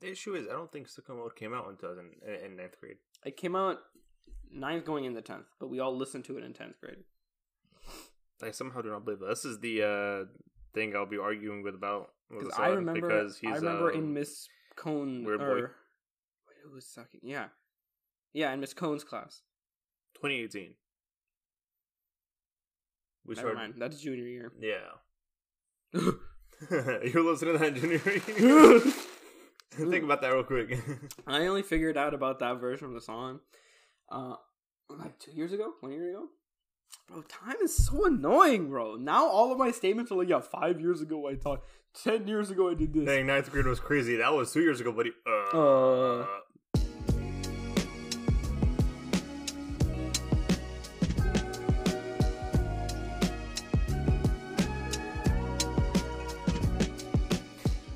The issue is, I don't think Sicko Mode came out until in, in ninth grade. It came out ninth going into tenth, but we all listened to it in tenth grade. I somehow do not believe that. This is the uh, thing I'll be arguing with about. Because I remember, because he's, I remember in um, Miss Cone weird boy. or wait, who was sucking? Yeah, yeah, in Miss Cone's class. 2018. We Never started. mind, that's junior year. Yeah. You're listening to that junior year? Think about that real quick. I only figured out about that version of the song, uh, like two years ago, one year ago. Bro, time is so annoying, bro. Now all of my statements are like, yeah, five years ago I talked, ten years ago I did this. Dang, ninth grade was crazy. That was two years ago, buddy. Uh, Uh.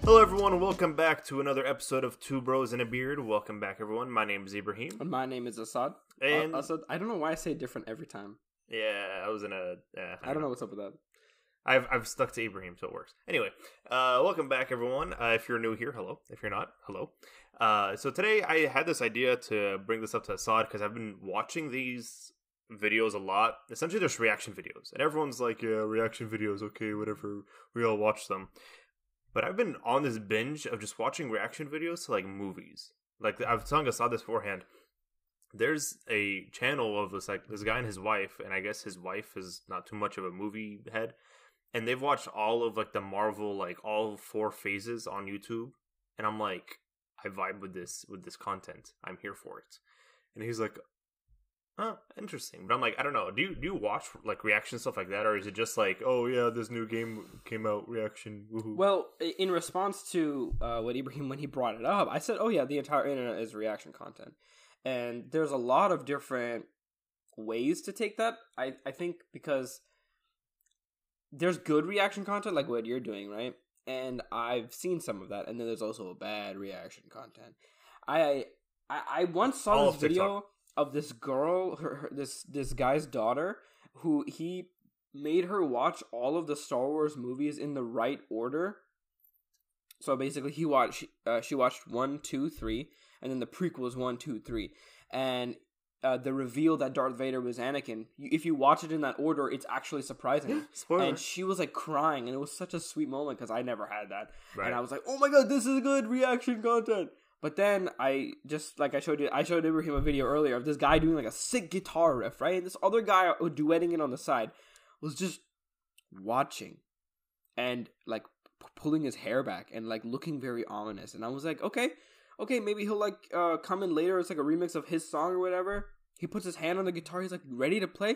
Hello, everyone, and welcome back to another episode of Two Bros and a Beard. Welcome back, everyone. My name is Ibrahim. My name is Assad. And uh, Assad. I don't know why I say different every time. yeah, I was in a. Yeah, I don't know what's up with that. I've I've stuck to Ibrahim, so it works. Anyway, uh, welcome back, everyone. Uh, if you're new here, hello. If you're not, hello. Uh, so today I had this idea to bring this up to Assad because I've been watching these videos a lot. Essentially, there's reaction videos, and everyone's like, "Yeah, reaction videos, okay, whatever." We all watch them, but I've been on this binge of just watching reaction videos to like movies. Like I've was telling saw this beforehand. There's a channel of this like this guy and his wife, and I guess his wife is not too much of a movie head and they've watched all of like the Marvel like all four phases on YouTube, and I'm like, I vibe with this with this content. I'm here for it. And he's like, oh, interesting. But I'm like, I don't know. Do you do you watch like reaction stuff like that, or is it just like, oh yeah, this new game came out, reaction, woohoo? Well, in response to uh, what Ibrahim when he brought it up, I said, "Oh yeah, the entire internet is reaction content," and there's a lot of different ways to take that. I I think because there's good reaction content like what you're doing, right? And I've seen some of that, and then there's also bad reaction content. I I, I once saw All this video TikTok. Of this girl, her, her this this guy's daughter, who he made her watch all of the Star Wars movies in the right order. So basically, he watched uh, she watched one, two, three, and then the prequels one, two, three, and uh, the reveal that Darth Vader was Anakin. If you watch it in that order, it's actually surprising. Spoiler. And she was like crying, and it was such a sweet moment because I never had that, Right. and I was like, "Oh my god, this is good reaction content." But then I just like I showed you, I showed Ibrahim a video earlier of this guy doing like a sick guitar riff, right? And this other guy duetting it on the side was just watching and like p- pulling his hair back and like looking very ominous. And I was like, okay, okay, maybe he'll like uh come in later. It's like a remix of his song or whatever. He puts his hand on the guitar. He's like ready to play.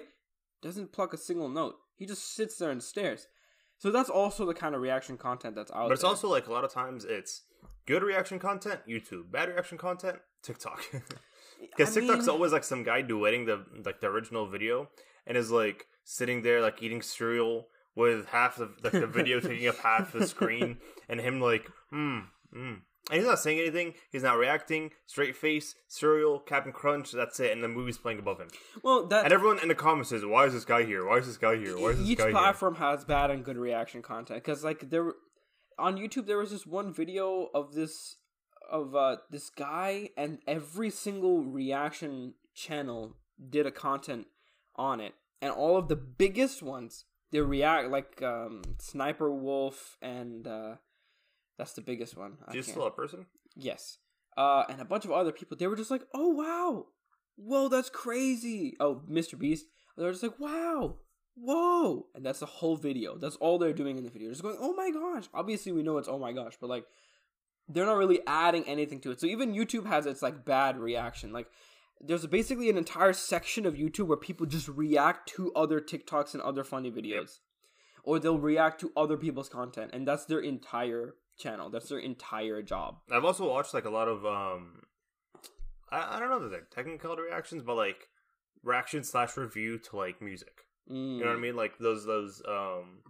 Doesn't pluck a single note. He just sits there and stares. So that's also the kind of reaction content that's out but it's there. also like a lot of times it's good reaction content, YouTube. Bad reaction content, TikTok. Because TikTok's mean- always like some guy duetting the like the original video, and is like sitting there like eating cereal with half of like the video taking up half the screen, and him like hmm hmm. And he's not saying anything. He's not reacting. Straight face, cereal, Captain Crunch. That's it. And the movie's playing above him. well that And everyone in the comments says, "Why is this guy here? Why is this guy here? Why is this each guy here?" platform has bad and good reaction content because like there on youtube there was this one video of this of uh this guy and every single reaction channel did a content on it and all of the biggest ones they react like um sniper wolf and uh that's the biggest one I he still a person? Yes. Uh, and a bunch of other people, they were just like, oh, wow. Whoa, that's crazy. Oh, Mr. Beast. They were just like, wow. Whoa. And that's the whole video. That's all they're doing in the video. Just going, oh my gosh. Obviously, we know it's oh my gosh, but like, they're not really adding anything to it. So even YouTube has its like bad reaction. Like, there's basically an entire section of YouTube where people just react to other TikToks and other funny videos. Or they'll react to other people's content. And that's their entire channel. That's their entire job. I've also watched like a lot of um, I, I don't know they're technical reactions, but like reaction slash review to like music. You know what I mean? Like those those um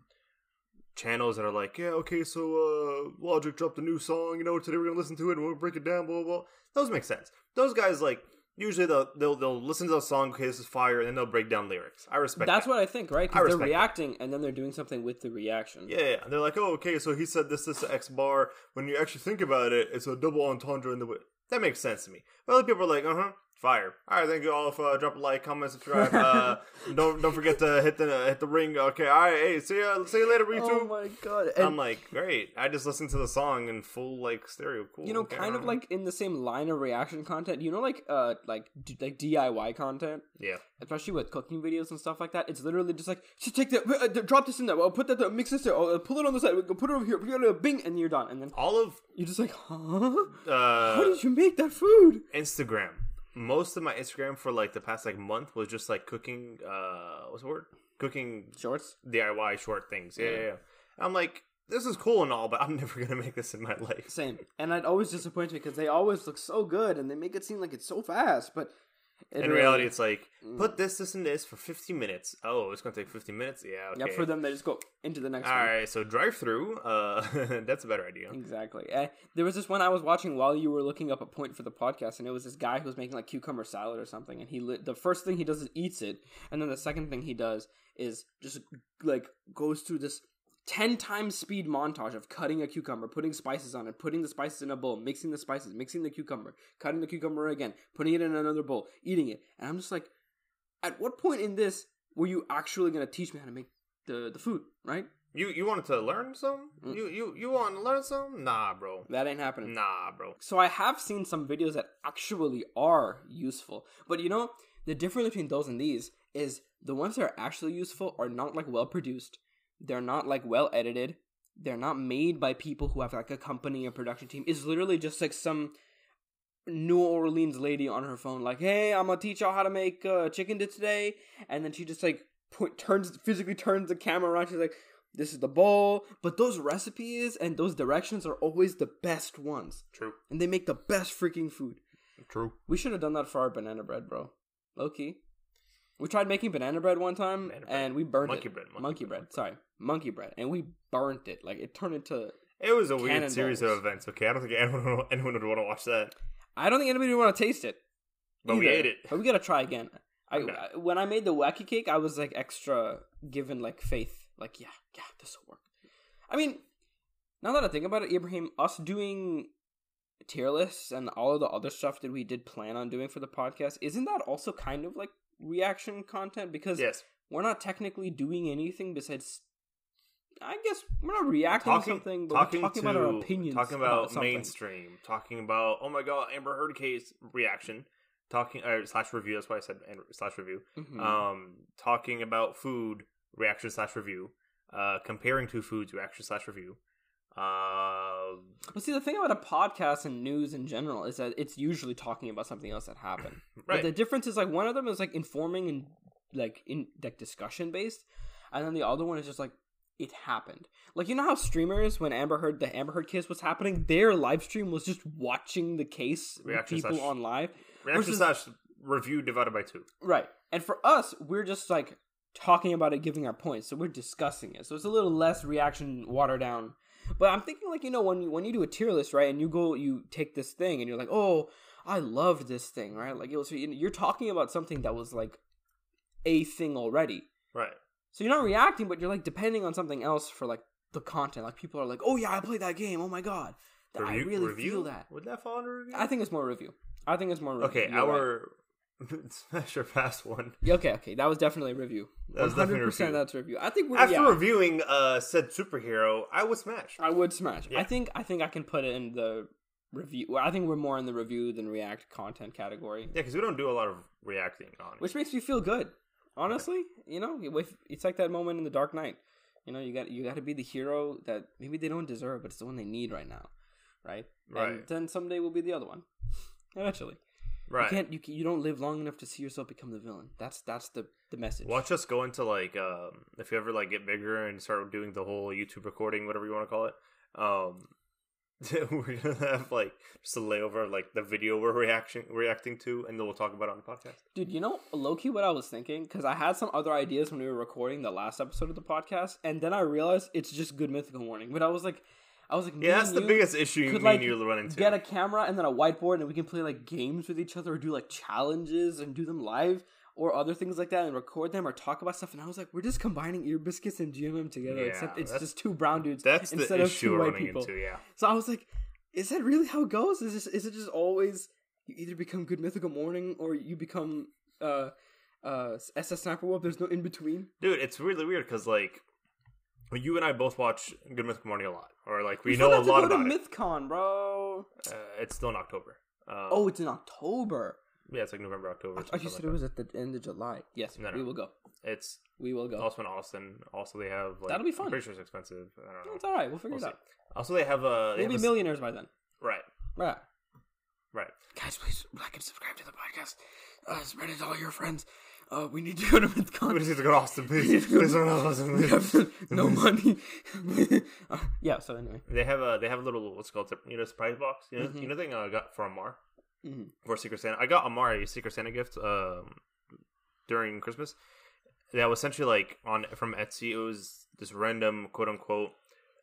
channels that are like, yeah, okay, so uh Logic dropped a new song, you know, today we're gonna listen to it and we'll break it down, blah blah blah. Those make sense. Those guys like usually they'll they'll they'll listen to the song. Okay, this is fire, and then they'll break down lyrics. I respect. That's that. what I think, right? I Because they're respect that. reacting and then they're doing something with the reaction. Yeah, yeah, and they're like, oh, okay, so he said this, this X bar. When you actually think about it, it's a double entendre in the way. That makes sense to me. But other people are like, uh huh, fire. All right, thank you all for uh, drop a like, comment, subscribe. Uh, don't don't forget to hit the hit the ring. Okay, all right, hey, see ya, see you later, Oh my god! I'm like, great. I just listened to the song in full like stereo. Cool. you know, okay, kind of alright. like in the same line of reaction content. You know, like uh, like d- like DIY content, yeah, especially with cooking videos and stuff like that. It's literally just like, just take that, uh, drop this in there. Oh, put that, there, mix this there. Oh, uh, pull it on the side. Put it over here. Put it over Bing, and you're done. And then all of you're just like, huh? uh, How did you make that food? Instagram. Most of my Instagram for like the past like month was just like cooking. Uh, what's the word? Cooking Shorts. DIY short things. Yeah, Yeah. yeah. yeah. I'm like, this is cool and all, but I'm never gonna make this in my life. Same. And it always disappoints me because they always look so good and they make it seem like it's so fast, but In really- reality, it's like put this, this, and this for 15 minutes. Oh, it's gonna take 15 minutes. Yeah, okay. Yep, for them they just go into the next All one. right, so drive through. Uh, that's a better idea. Exactly. Eh, there was this one I was watching while you were looking up a point for the podcast, and it was this guy who was making like cucumber salad or something. And he lit, the first thing he does is eats it, and then the second thing he does is just like goes through this ten times speed montage of cutting a cucumber, putting spices on it, putting the spices in a bowl, mixing the spices, mixing the cucumber, cutting the cucumber again, putting it in another bowl, eating it. And I'm just like, at what point in this were you actually gonna teach me how to make the the food? Right? You you wanted to learn some? Mm. You you you want to learn some? Nah, bro. That ain't happening. Nah, bro. So I have seen some videos that actually are useful. But you know, the difference between those and these is the ones that are actually useful are not like well produced. They're not like well edited. They're not made by people who have like a company or production team. It's literally just like some New Orleans lady on her phone, like, "Hey, I'm gonna teach y'all how to make uh, chicken dip today," and then she just like point, turns physically turns the camera around. She's like, "This is the bowl," but those recipes and those directions are always the best ones True. and they make the best freaking food. True. We should have done that for our banana bread, bro. Low key. We tried making banana bread one time Banana bread. and we burned Monkey it. bread, monkey Monkey, bread, bread. Sorry, monkey bread, and we burnt it. Like it turned into. It was a weird series of events. Okay, I don't think anyone anyone would want to watch that. I don't think anybody would want to taste it. But we ate it. But we gotta try again. I, Okay. I- when I made the wacky cake, I was like extra given like faith. Like yeah, yeah, this will work. I mean, now that I think about it, Ibrahim, us doing tier lists and all of the other stuff that we did plan on doing for the podcast, isn't that also kind of like reaction content? Because Yes. we're not technically doing anything besides. I guess we're not reacting Talking, to something, but talking, we're talking to, about our opinions. talking about, something. mainstream, talking about oh my god, Amber Heard case reaction, talking uh, slash review. That's why I said and- slash review. Mhm. Um, talking about food reaction slash review. Uh, comparing two foods reaction slash review. Uh, Well, see, the thing about a podcast and news in general is that it's usually talking about something else that happened. But right. the difference is like one of them is like informing and like in like discussion based, and then the other one is just like it happened. Like you know how streamers when Amber Heard the Amber Heard case was happening, their live stream was just watching the case Reaction people slash- on live. reaction versus- slash review divided by two. Right. And for us, we're just like talking about it, giving our points. So we're discussing it. So it's a little less reaction, watered down. But I'm thinking like you know when you when you do a tier list, right? And you go, you take this thing, and you're like, oh, I loved this thing, right? Like it was, you're talking about something that was like a thing already. Right. So you're not reacting, but you're like depending on something else for like the content. Like people are like, oh yeah, I played that game. Oh my god, I really review? feel that. Would that fall under review? I think it's more review. I think it's more review. Okay, You're right. Smash or Pass one. Yeah, Okay, okay, that was definitely a review. That was One definitely a hundred percent, review. that's a review. I think we're After yeah, reviewing uh said superhero, I would smash. I would smash. Yeah. I think I think I can put it in the review. Well, I think we're more in the review than react content category, Yeah, because we don't do a lot of reacting on it. which makes me feel good. Honestly, you know, it's like that moment in the Dark Knight. You know, you got you got to be the hero that maybe they don't deserve, but it's the one they need right now, right? Right. And then someday we'll be the other one. Eventually, right. you can't. You, can- you don't live long enough to see yourself become the villain. That's that's the the message. Watch us go into like um if you ever like get bigger and start doing the whole YouTube recording, whatever you want to call it. Um we're gonna have like just a layover of like the video we're reaction reacting to and then we'll talk about it on the podcast. Dude, you know, low key, what I was thinking because I had some other ideas when we were recording the last episode of the podcast, and then I realized it's just Good Mythical Morning. But I was like, I was like, me Yeah, that's the biggest issue me could, and like, you run into. Get a camera and then a whiteboard, and we can play like games with each other, or do like challenges and do them live, or other things like that, and record them or talk about stuff. And I was like, we're just combining ear biscuits and GMM together, Yeah, except it's just two brown dudes that's the instead of two we're white people. into. Yeah. So I was like, is that really how it goes? Is this, is it just always you either become good mythical morning or you become uh uh SS Sniper Wolf? There's no in between. Dude, it's really weird because like well, you and I both watch Good Myth Morning a lot, or like we, still know a have to lot go about to it. MythCon, bro. Uh, it's still in October. Uh, Oh, it's in October. yeah, it's like November, October. I thought you said it was at the end of July. Yes, No, no. we will go. It's We will go. also in Austin. Also, they have like That'll be fun. I'm pretty sure it's expensive. I don't know. It's all right. We'll figure We'll it see. out. Also, they have a they We'll be a, millionaires by then. right, Right. right. Guys, please like and subscribe to the podcast. Uh, spread it to all your friends. Uh, we need to go to We MythCon. just need to go to Austin, please. please don't help us. We have no money. Uh, yeah. So anyway. They have a they have a little what's it called you know surprise box. You know Mhm. you know thing I got for Amar Mhm. for Secret Santa. I got Amar a Secret Santa gift um during Christmas. That was essentially like on from Etsy. It was this random quote unquote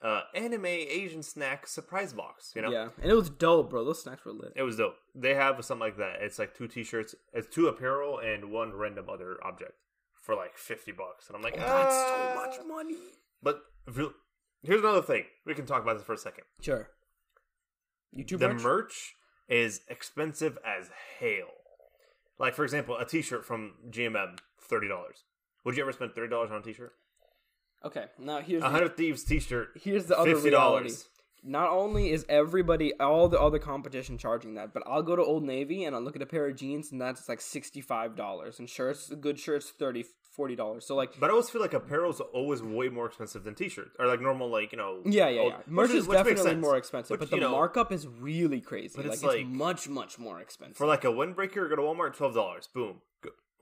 uh anime Asian snack surprise box. You know. Yeah, and it was dope, bro. Those snacks were lit. It was dope. They have something like that. It's like two T-shirts, it's two apparel and one random other object for like fifty bucks. And I'm like, Oh, that's so "Ah." much money. But here's another thing. We can talk about this for a second. Sure. YouTube the merch? merch? is expensive as hell. Like for example, a T-shirt from GMM, thirty dollars. Would you ever spend thirty dollars on a T-shirt? Okay, now here's A hundred thieves T-shirt, here's the other fifty dollars. Not only is everybody, all the other competition charging that, but I'll go to Old Navy and I'll look at a pair of jeans and that's like $65. And shirts, good shirts, $30, $40. So, like, But I always feel like apparel's always way more expensive than T-shirts or like normal, like you know. yeah, yeah, old- yeah. Oh, which Merch is definitely more expensive, Which, but the know, markup is really crazy. but like, it's it's, like- much, much more expensive. For like a windbreaker, or go to Walmart, twelve dollars. Boom.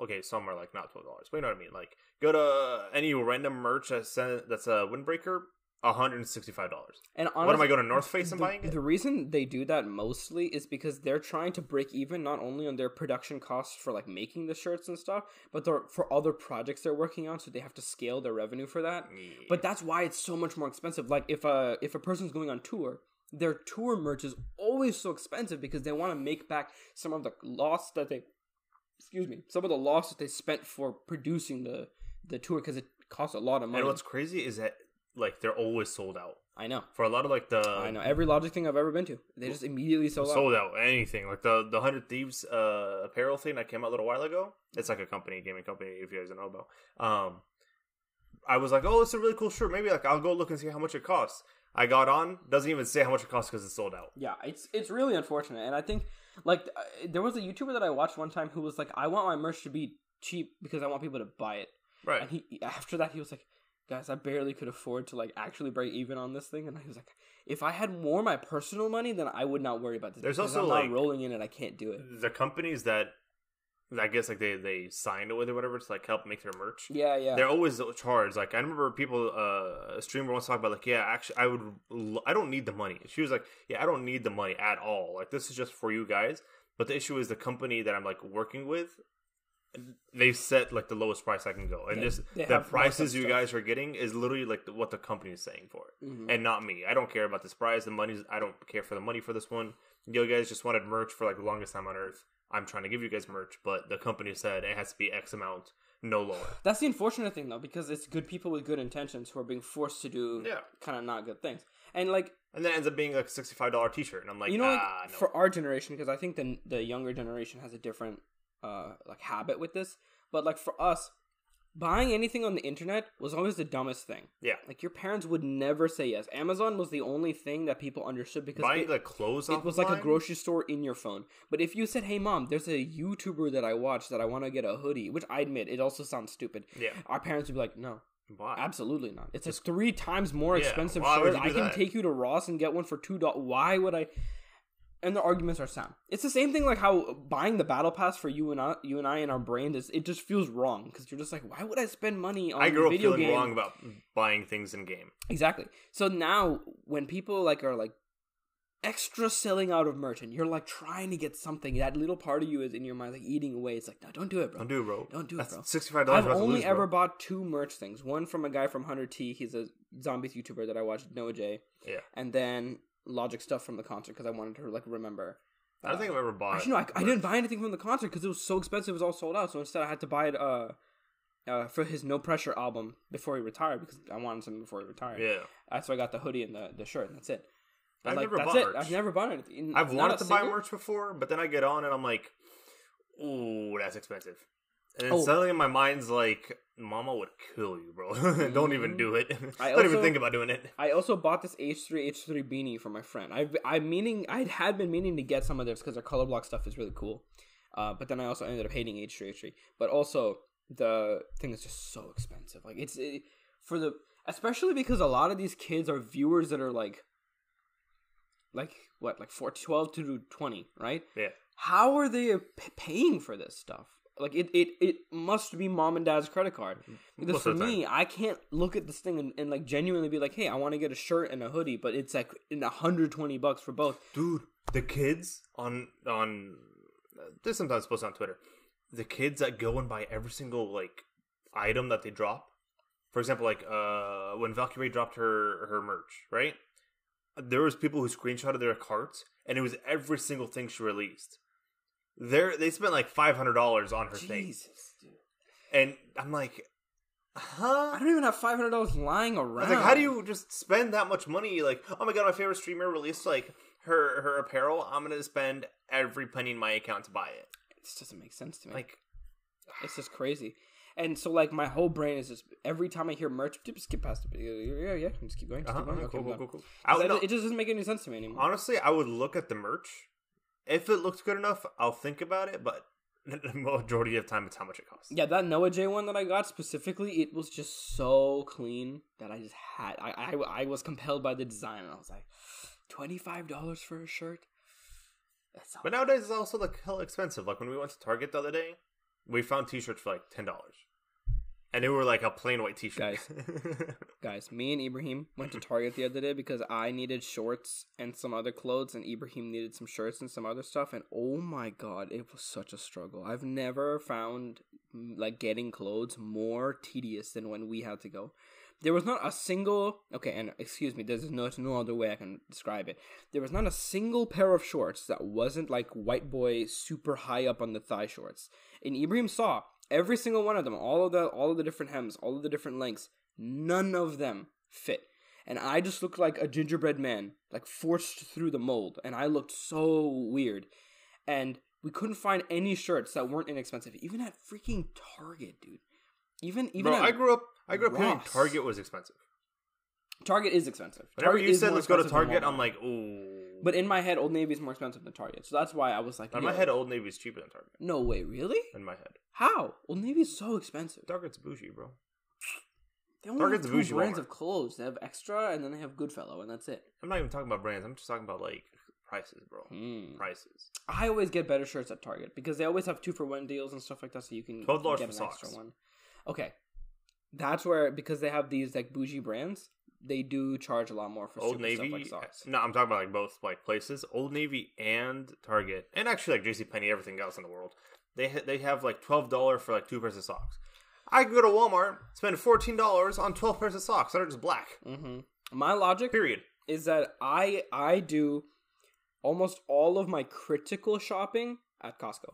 Okay, some are like not twelve dollars, but you know what I mean. Like go to any random merch that's a, that's a windbreaker, hundred and sixty-five dollars. and What am I going to North Face and the, buying it? the reason they do that mostly is because they're trying to break even not only on their production costs for like making the shirts and stuff, but they're, for other projects they're working on, so they have to scale their revenue for that. Yeah. But that's why it's so much more expensive. Like if a if a person's going on tour, their tour merch is always so expensive because they want to make back some of the loss that they excuse me, some of the loss that they spent for producing the the tour because it costs a lot of money. and what's crazy is that like they're always sold out I know. for a lot of like the I know. Every logic thing I've ever been to, they just immediately sold out. sold out anything like the the hundred thieves uh apparel thing that came out a little while ago. It's like a company, gaming company, if you guys don't know about. Um, I was like, oh, it's a really cool shirt. Maybe like I'll go look and see how much it costs. I got on, doesn't even say how much it costs because it's sold out. Yeah, it's it's really unfortunate, and I think like uh, there was a YouTuber that I watched one time who was like, "I want my merch to be cheap because I want people to buy it." Right. And he after that he was like, "Guys, I barely could afford to like actually break even on this thing," and he was like, "If I had more my personal money, then I would not worry about this. There's also, I'm like- rolling in it. I can't do it." the companies that I guess like they they signed it with or whatever to like help make their merch. Yeah, yeah. They're always charged. Like I remember people, uh, a streamer once talked about like, yeah, actually, I would, I don't need the money. She was like, yeah, I don't need the money at all. Like this is just for you guys. But the issue is the company that I'm like working with. They set like the lowest price I can go, and just the prices you guys are getting is literally like what the company is saying for it, Mhm. and not me. I don't care about this price. The money's I don't care for the money for this one. You guys just wanted merch for like the longest time on earth. I'm trying to give you guys merch, but the company said it has to be X amount, no lower. That's the unfortunate thing though, because it's good people with good intentions who are being forced to do Yeah. kind of not good things, and like And then ends up being like a sixty-five dollar T-shirt, and I'm like, you know, like, ah, no. for our generation, because I think the the younger generation has a different uh like habit with this. But like for us, buying anything on the internet was always the dumbest thing. yeah, Like your parents would never say yes. Amazon was the only thing that people understood because buying it, the clothes. it was like a grocery store in your phone. But if you said, "Hey mom, there's a YouTuber that I watch that I want to get a hoodie," which I admit it also sounds stupid. Yeah, Our parents would be like, "No, why? Absolutely not. It's a three times more Yeah, expensive shirt. I can that? take you to Ross and get one for two dollars. Why would I? And the arguments are sound. It's the same thing like how buying the battle pass for you and I, you and I in our brain is. It just feels wrong because you're just like, why would I spend money on I grew up feeling game? wrong about buying things in game. Exactly. So now when people like are like extra selling out of merch, and you're like trying to get something. That little part of you is in your mind, like eating away. It's like, no, don't do it, bro. Don't do it, bro. Don't do it, bro. Sixty-five dollars. I've only ever bought two merch things. One from a guy from Hunter T. He's a zombies YouTuber that I watched, Noah J. Yeah. And then Logic stuff from the concert because I wanted to like remember. I don't think I've ever bought. Actually, no, I, I didn't buy anything from the concert because it was so expensive. It was all sold out. So instead, I had to buy it uh, uh, for his No Pressure album before he retired because I wanted something before he retired. Yeah. That's why I got the hoodie and the, the shirt, and that's it. But, I've like, never that's bought it. merch. I've never bought anything. I've wanted to buy merch before, but then I get on and I'm like, ooh, that's expensive. And then Oh. suddenly my mind's like, Mama would kill you, bro. Don't even do it. I Don't even think about doing it. I also bought this H3 H3 beanie for my friend. I've I'm meaning I had been meaning to get some of theirs because their color block stuff is really cool. Uh, but then I also ended up hating H3 H3. But also the thing is just so expensive. Like it's it, for the especially because a lot of these kids are viewers that are like like what like 4 12 to 20, right? Yeah. How are they paying for this stuff? Like it, it, it must be mom and dad's credit card. Because Most for of the time. me, I can't look at this thing and, and like genuinely be like, "Hey, I want to get a shirt and a hoodie," but it's like in 120 bucks for both. Dude, the kids on on this sometimes posted on Twitter. The kids that go and buy every single like item that they drop. For example, like uh when Valkyrae dropped her her merch, right? There was people who screenshotted their carts, and it was every single thing she released. There, they spent like five hundred dollars on her thing, Jesus, dude. and I'm like, huh? I don't even have five hundred dollars lying I around. was like, how do you just spend that much money? Like, oh my god, my favorite streamer released like her her apparel. I'm gonna spend every penny in my account to buy it. It just doesn't make sense to me. Like, it's just crazy. And so, like, my whole brain is just every time I hear merch, just skip past it. Yeah, yeah, just keep going. Just uh-huh, keep going. uh-huh, Okay, cool, I'm cool, done. cool, cool. 'Cause I I- no, It just doesn't make any sense to me anymore. honestly, I would look at the merch. If it looks good enough, I'll think about it. But the majority of the time, it's how much it costs. Yeah, that Noah J one that I got specifically, it was just so clean that I just had. I I, I was compelled by the design, and I was like, twenty five dollars for a shirt. That's But nowadays, it's also like hell expensive. Like when we went to Target the other day, we found T-shirts for like ten dollars, and they were like a plain white T-shirt. guys. guys, Me and Ibrahim went to Target the other day because I needed shorts and some other clothes, and Ibrahim needed some shirts and some other stuff. And oh my god, it was such a struggle. I've never found like getting clothes more tedious than when we had to go. There was not a single okay, and excuse me, there's no no other way I can describe it. There was not a single pair of shorts that wasn't like white boy super high up on the thigh shorts. And Ibrahim saw every single one of them, all of the all of the different hems, all of the different lengths. None of them fit. And I just looked like a gingerbread man, like forced through the mold, and I looked so weird. And we couldn't find any shirts that weren't inexpensive, even at freaking Target, dude. Even even Bro, at I grew up. I grew up hearing Target was expensive. Target is expensive. Whenever Target you said let's go to Target, I'm like, ooh. But in my head, Old Navy is more expensive than Target, so that's why I was like, in my yo, head, Old Navy is cheaper than Target. no way, really? In my head, How? Old Navy is so expensive. Target's bougie, bro. They only Target's have two bougie brands Walmart. of clothes. They have Extra, and then they have Goodfellow, and that's it. I'm not even talking about brands. I'm just talking about like prices, bro. Hmm. Prices. I always get better shirts at Target because they always have two for one deals and stuff like that, so you can $12 get for an extra one. Okay, that's where because they have these like bougie brands, they do charge a lot more for Old Navy. stuff like socks. No, I'm talking about like both like places. Old Navy and Target, and actually like J.C. Penney, everything else in the world. They ha- they have like twelve dollars for like two pairs of socks. I can go to Walmart, spend fourteen dollars on twelve pairs of socks that are just black. hmm My logic Period. is that I I do almost all of my critical shopping at Costco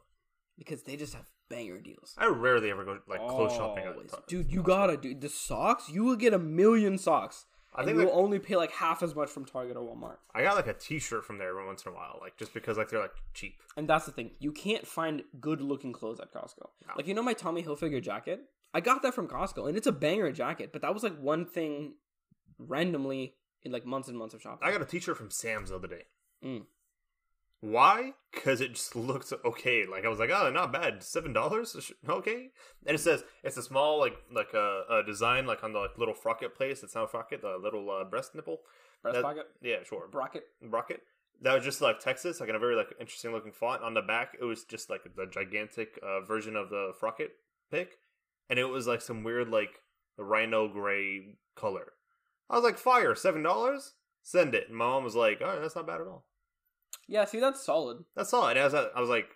because they just have banger deals. I rarely ever go like clothes shopping. At. Dude, you gotta do the socks. You will get a million socks. I think you'll only pay like half as much from Target or Walmart. I got like a T-shirt from there every once in a while, like just because like they're like cheap. And that's the thing. You can't find good looking clothes at Costco. No. Like you know my Tommy Hilfiger jacket? I got that from Costco and it's a banger jacket, but that was like one thing randomly in like months and months of shopping. I got a T-shirt from Sam's the other day. Mm. Why? Because it just looks okay. Like I was like, oh, not bad. Seven dollars, okay. And it says it's a small like like a, a design like on the like, little frocket place. It's not a frocket, the little uh, breast nipple. Breast That- pocket? Yeah, sure. Bracket? Rocket. That was just like Texas, like in a very like interesting looking font. On the back, it was just like the gigantic uh, version of the frocket pick, and it was like some weird like rhino gray color. I was like, fire, seven dollars, send it. And my mom was like, oh, that's not bad at all. Yeah, see, that's solid. That's solid. I was, I was like,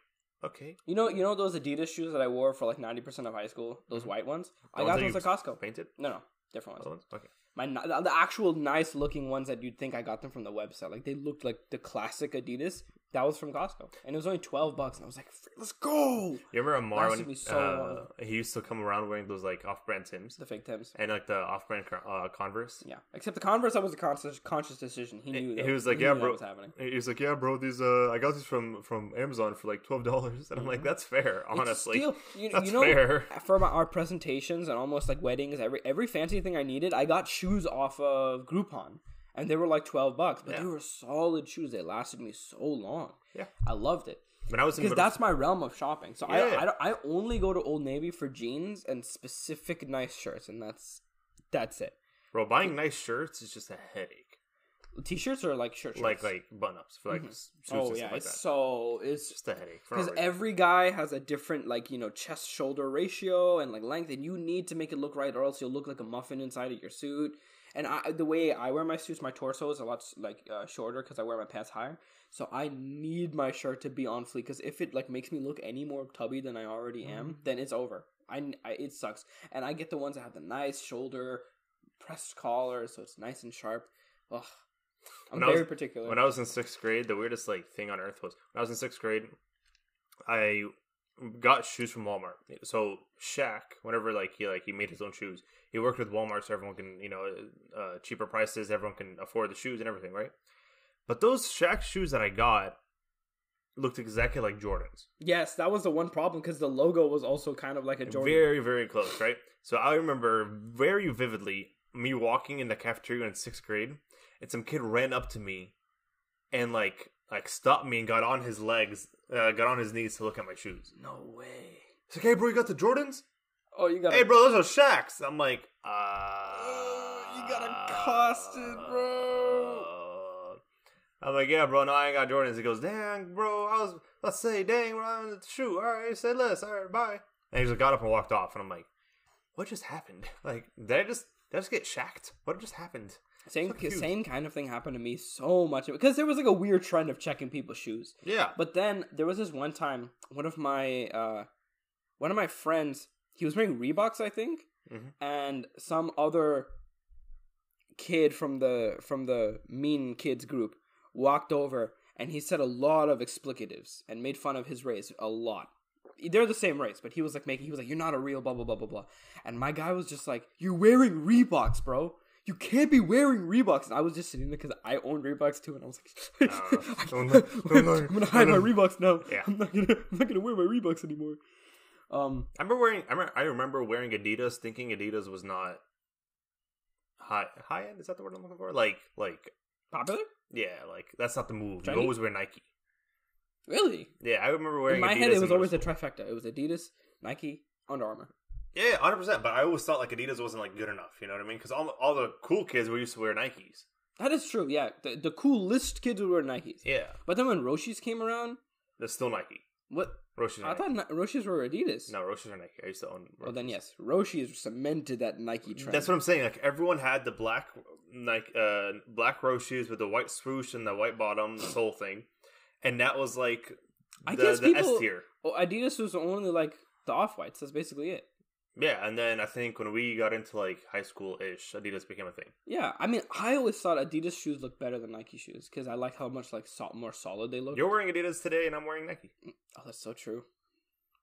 okay, You know, you know those Adidas shoes that I wore for like ninety percent of high school. Those mm-hmm. white ones. I The got those at Costco. painted. No, no, different ones. ones? Okay. My the, the actual nice looking ones that you'd think I got them from the website. Like they looked like the classic Adidas. That was from Costco, and it was only twelve bucks. And I was like, "Let's go!" You remember Amar when me so uh, he used to come around wearing those like off-brand Tims The fake Tims. and like the off-brand uh, Converse. Yeah, except the Converse, that was a conscious conscious decision. He knew. That, He was like, knew "Yeah, bro." was happening. He was like, "Yeah, bro, these uh, I got these from from Amazon for like twelve dollars," and I'm like, "That's fair, Mm-hmm. It's a honestly. steal. you, That's you know, fair." for my, our presentations and almost like weddings, every every fancy thing I needed, I got shoes off of Groupon, and they were like twelve bucks, but they were solid shoes. They lasted me so long. Yeah. I loved it When I was because that's my realm of shopping. So Yeah. I I, I only go to Old Navy for jeans and specific nice shirts, and that's that's it. bro, buying nice shirts is just a headache. T-shirts or like shirt Like shirts? like button-ups for like mm-hmm. suits oh and yeah, stuff like that. so it's just a headache. because every guy has a different like you know chest shoulder ratio and like length and you need to make it look right or else you'll look like a muffin inside of your suit and I, the way i wear my suits my torso is a lot like uh, shorter because i wear my pants higher. So i need my shirt to be on fleek because if it like makes me look any more tubby than i already am Mm-hmm. then it's over. I, I it sucks. And i get the ones that have the nice shoulder pressed collar so it's nice and sharp. Ugh. i'm When very was- particular. when I was in sixth grade, the weirdest like thing on earth was when I was in sixth grade, I got shoes from Walmart. So Shaq, whenever like he like he made his own shoes, he worked with Walmart so everyone can you know uh, cheaper prices, everyone can afford the shoes and everything, right? But those Shaq shoes that I got looked exactly like Jordans, yes that was the one problem because the logo was also kind of like a jordan very very close, right? So I remember very vividly me walking in the cafeteria in sixth grade, and some kid ran up to me and like like stopped me and got on his legs, uh, got on his knees to look at my shoes. no way He's like, "Hey, bro, you got the Jordans? Oh, you got Hey, bro, those are Shaqs." I'm like, uh, Oh, you got accosted, bro. I'm like, yeah, bro. No, I ain't got Jordans. He goes, dang, bro. I was, let's say, dang, bro. I'm in the shoe. All right, say less. All right, bye. And he just got up and walked off. And I'm like, what just happened? Like, did I just, did I just get shacked? What just happened? Same So same kind of thing happened to me so much because there was like a weird trend of checking people's shoes. Yeah, But then there was this one time one of my uh one of my friends he was wearing Reeboks I think Mhm. and some other kid from the from the mean kids group walked over and he said a lot of explicatives and made fun of his race a lot. They're the same race, but he was like making he was like you're not a real blah blah blah blah blah. And my guy was just like you're wearing Reeboks, bro. You can't be wearing Reeboks. And I was just sitting there because I own Reeboks too, and I was like, Uh, don't lie, don't lie, I'm gonna hide my. Reeboks now. Yeah. I'm not gonna I'm not gonna wear my Reeboks anymore. Um, I remember wearing. I remember, I remember wearing Adidas, thinking Adidas was not high high end. Is that the word I'm looking for? Like, like, popular? yeah, like that's not the move. Trendy? You always wear Nike. Really? Yeah, I remember wearing. In my Adidas head, it was always a trifecta. It was Adidas, Nike, Under Armour. Yeah, hundred percent. But I always thought like Adidas wasn't like good enough. You know what I mean? Because all all the cool kids were used to wear Nikes. That is true. Yeah, the, the coolest kids would wear Nikes. Yeah, But then when Roshes came around, that's still Nike. what Roshes. I Nike. thought Ni- Roshes were Adidas. no, Roshes are Nike. I used to own. Well, then Roshes. yes, Roshes cemented that Nike trend. That's what I'm saying. Like everyone had the black Nike, uh, black Roshes with the white swoosh and the white bottom, this whole thing, and that was like I the, guess the people- S tier. Well, Adidas was only like the off whites. That's basically it. Yeah, and then I think when we got into like high school ish, Adidas became a thing. Yeah, I mean, I always thought Adidas shoes looked better than Nike shoes because I like how much like so- more solid they look. You're wearing Adidas today, and I'm wearing Nike. Oh, that's so true.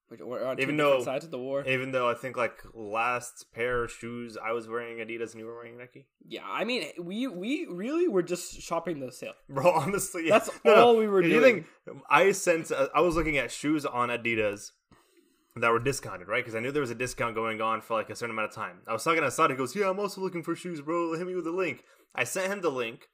We're, we're on Even though- sides of the war. Even though I think like last pair of shoes I was wearing Adidas and you were wearing Nike. yeah, I mean, we we really were just shopping the sale. Bro, honestly, yeah. That's all we were doing. think I sent? Uh, I was looking at shoes on Adidas that were discounted, right? Because I knew there was a discount going on for like a certain amount of time. I was talking to Assad. He goes, "Yeah, I'm also looking for shoes, bro. Hit me with the link." I sent him the link.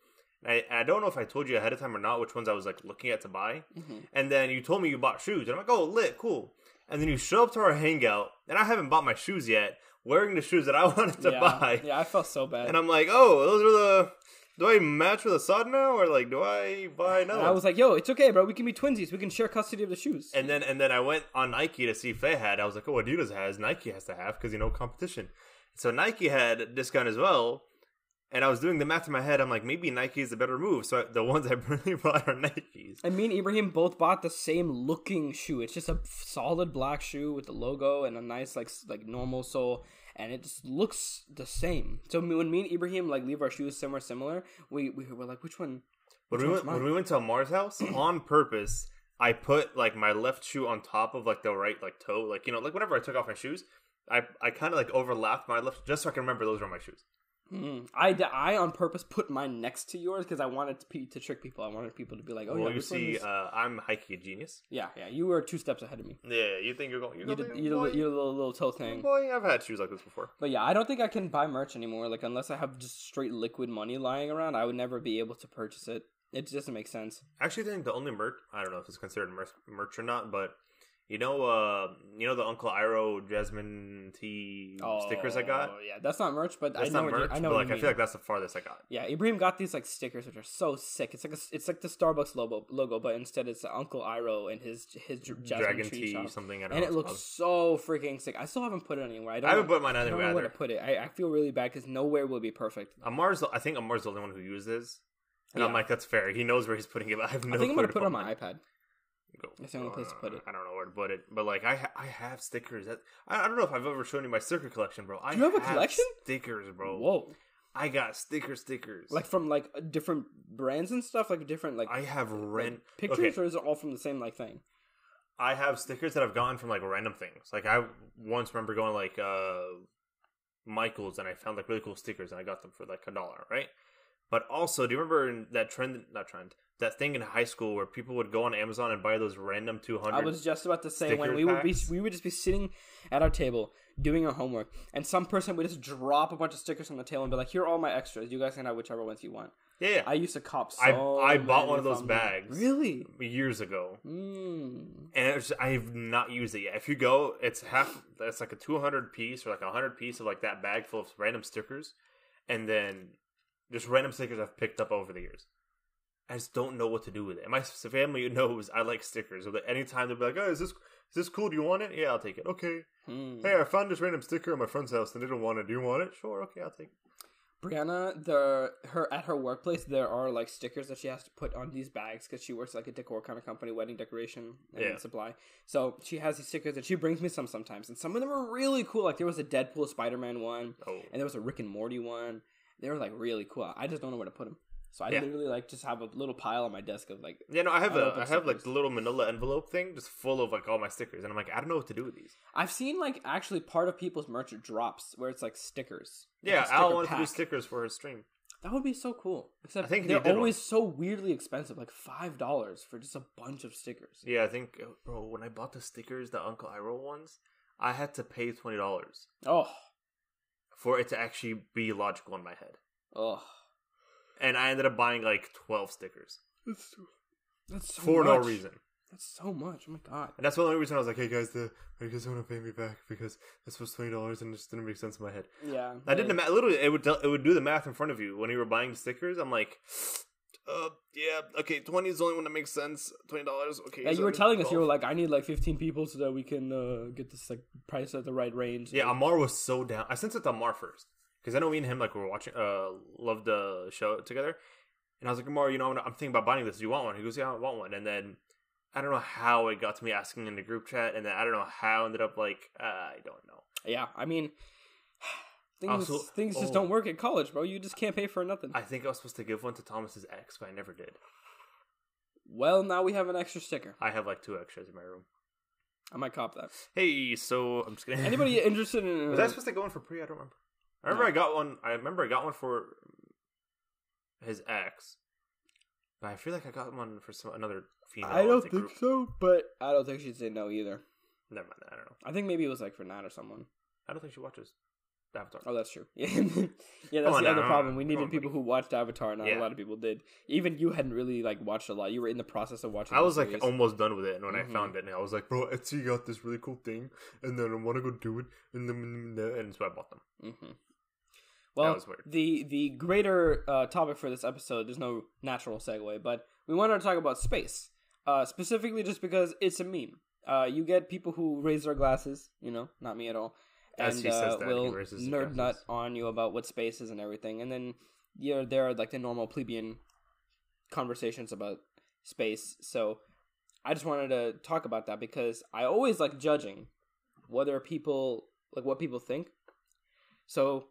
I, I don't know if I told you ahead of time or not which ones I was like looking at to buy. Mm-hmm. And then you told me you bought shoes, and I'm like, "Oh, lit, cool." And then you show up to our hangout, and I haven't bought my shoes yet, wearing the shoes that I wanted to yeah, buy. yeah, I felt so bad. And I'm like, "Oh, those are the." Do I match with Assad now, or like, do I buy another? And I was like, "Yo, it's okay, bro. We can be twinsies. We can share custody of the shoes." And then and then I went on Nike to see if they had. I was like, oh, Adidas has, Nike has to have because you know competition. So Nike had discount as well, And I was doing the math in my head. I'm like, maybe Nike is a better move. So the ones I really bought are Nikes. And me and Ibrahim both bought the same looking shoe. It's just a solid black shoe with the logo and a nice like like normal sole, and it just looks the same. So when me and Ibrahim like leave our shoes somewhere similar, we we were like, which one? When we went when we went to Amar's house on purpose, I put like my left shoe on top of like the right like toe, like you know, like whenever I took off my shoes, I I kind of like overlapped my left just so I can remember those were my shoes. Mm. I, I on purpose put mine next to yours because I wanted to, pe- to trick people. I wanted people to be like, oh well, yeah, you see, is- uh, I'm hiking a genius. yeah, yeah. You were two steps ahead of me. Yeah, you think you're going? You're You did, you did, you did a little, little toe thing. Boy, I've had shoes like this before. But yeah, I don't think I can buy merch anymore. Like unless I have just straight liquid money lying around, I would never be able to purchase it. It doesn't make sense. Actually, I think the only merch I don't know if it's considered merch, merch or not, but you know, uh, you know the Uncle Iroh Jasmine tea stickers I got. Oh yeah, that's not merch, but That's I know not merch, you, I know like I feel like that's the farthest I got. yeah, Ibrahim got these like stickers which are so sick. It's like a, it's like the Starbucks logo logo, but instead it's Uncle Iroh and his his Jasmine Dragon tea, shop. something. I don't And it looks it's so freaking sick. I still haven't put it anywhere. I don't. I haven't know, put mine I don't anywhere know where to put it. I, I feel really bad because nowhere will be perfect. Amar's, I think Amar's the only one who uses, and I'm like, that's fair. He knows where he's putting it. But I have no. I think I'm gonna put it on my iPad. Go. That's the only place to put it. I don't know where to put it, but like I ha- I have stickers. That I, I don't know if I've ever shown you my sticker collection, bro. I you have a collection? Stickers, bro. Whoa! I got sticker stickers. Like from like different brands and stuff, like different like I have rent pictures, Okay, or is it all from the same like thing? I have stickers that I've gotten from like random things. Like I once remember going like uh Michaels and I found like really cool stickers and I got them for like a dollar, right? But also, do you remember that trend? Not trend. That thing in high school where people would go on Amazon and buy those random two hundred. I was just about to say when we would be we would just be sitting at our table doing our homework, and some person would just drop a bunch of stickers on the table and be like, "Here are all my extras. You guys can have whichever ones you want." yeah. I used to cop so I- I bought one of those bags. Really? years ago. Mm. and I've not used it yet. If you go, it's half. It's like a two hundred piece or like a hundred piece of like that bag full of random stickers, and then just random stickers I've picked up over the years. I just don't know what to do with it. And my family knows I like stickers. So that anytime they'll be like, "Oh, is this is this cool? Do you want it? Yeah, I'll take it. Okay. Hmm. Hey, I found this random sticker at my friend's house and they don't want it. Do you want it? Sure. Okay, I'll take it. Brianna, the her at her workplace, there are like stickers that she has to put on these bags because she works like a decor kind of company, wedding decoration and Yeah. supply. So she has these stickers and she brings me some sometimes, and some of them are really cool. Like there was a Deadpool Spider Man one, Oh, and there was a Rick and Morty one. They were like really cool. I just don't know where to put them. So I Yeah. literally like just have a little pile on my desk of like yeah. No, I have I a I have like the little Manila envelope thing just full of like all my stickers, and I'm like, I don't know what to do with these. I've seen like actually part of people's merch drops where it's like stickers. Like Yeah, a Al wanted to do stickers for his stream. That would be so cool. Except I think they're did one. always so weirdly expensive, like five dollars for just a bunch of stickers. Yeah, I think, uh, bro, when I bought the stickers, the Uncle Iroh ones, I had to pay twenty dollars Oh, for it to actually be logical in my head, oh, and I ended up buying like twelve stickers that's that's so for no reason. That's so much. Oh my god. And that's the only reason I was like, "Hey guys, the you guys want to pay me back because this was twenty dollars and it just didn't make sense in my head." Yeah, I did the math. Literally, it would it would do the math in front of you when you were buying the stickers. I'm like, uh, yeah, okay, twenty is the only one that makes sense. Twenty dollars, okay. Yeah, you were telling us you were like, I need like fifteen people so that we can uh, get this like price at the right range. Yeah, Amar was so down. I sent it to Amar first because I know me and him like we were watching, uh, loved the show together, and I was like, Amar, you know, I'm I'm thinking about buying this. Do you want one? He goes, Yeah, I want one. And then I don't know how it got to me asking in the group chat, and then I don't know how I ended up like uh, I don't know. yeah. I mean, Oh, things Also- things just oh. don't work at college, bro. You just can't pay for nothing. I think I was supposed to give one to Thomas's ex, but I never did. well, now we have an extra sticker. I have like two extras in my room. I might cop that. Hey, so I'm just kidding. Anybody interested in? was uh, I supposed to go one for free? I don't remember. I remember No. I got one. I remember I got one for his ex, but I feel like I got one for some another female. I don't think group. so, but I don't think she'd say no either. Never mind. I don't know. I think maybe it was like for Nat or someone. I don't think she watches Avatar. Oh, that's true. Yeah, yeah, that's the now, other problem. We needed people who watched Avatar. Not Yeah. a lot of people did. Even you hadn't really like watched a lot. You were in the process of watching. I was like series. almost done with it, and when Mhm. I found it, and I was like, "Bro, Etsy got this really cool thing, and then I want to go do it," and then and so I bought them. hmm Well, was weird. the the greater uh, topic for this episode, there's no natural segue, but we wanted to talk about space, uh, specifically just because it's a meme. Uh, you get people who raise their glasses, you know, not me at all, As and he says uh, that, will raises nerd nut on you about what space is and everything, and then you're there are like the normal plebeian conversations about space. So I just wanted to talk about that because I always like judging whether people like what people think. So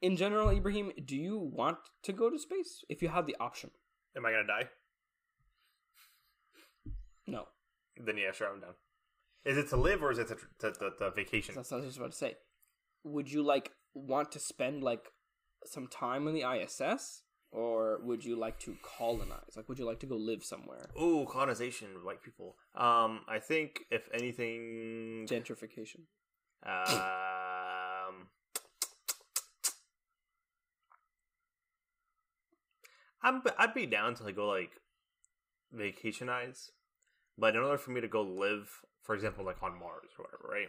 in general, Ibrahim, do you want to go to space if you have the option? Am I gonna die? No. Then yeah, sure, I'm down. Is it to live or is it to, to, to, to vacation? That's what I was just about to say. Would you like want to spend like some time on the ISS, or would you like to colonize? Like, would you like to go live somewhere? Ooh, colonization, white people. Um, I think if anything, Gentrification. um, I'm I'd be down to like go like vacationize, but in order for me to go live, for example, like on Mars or whatever, right?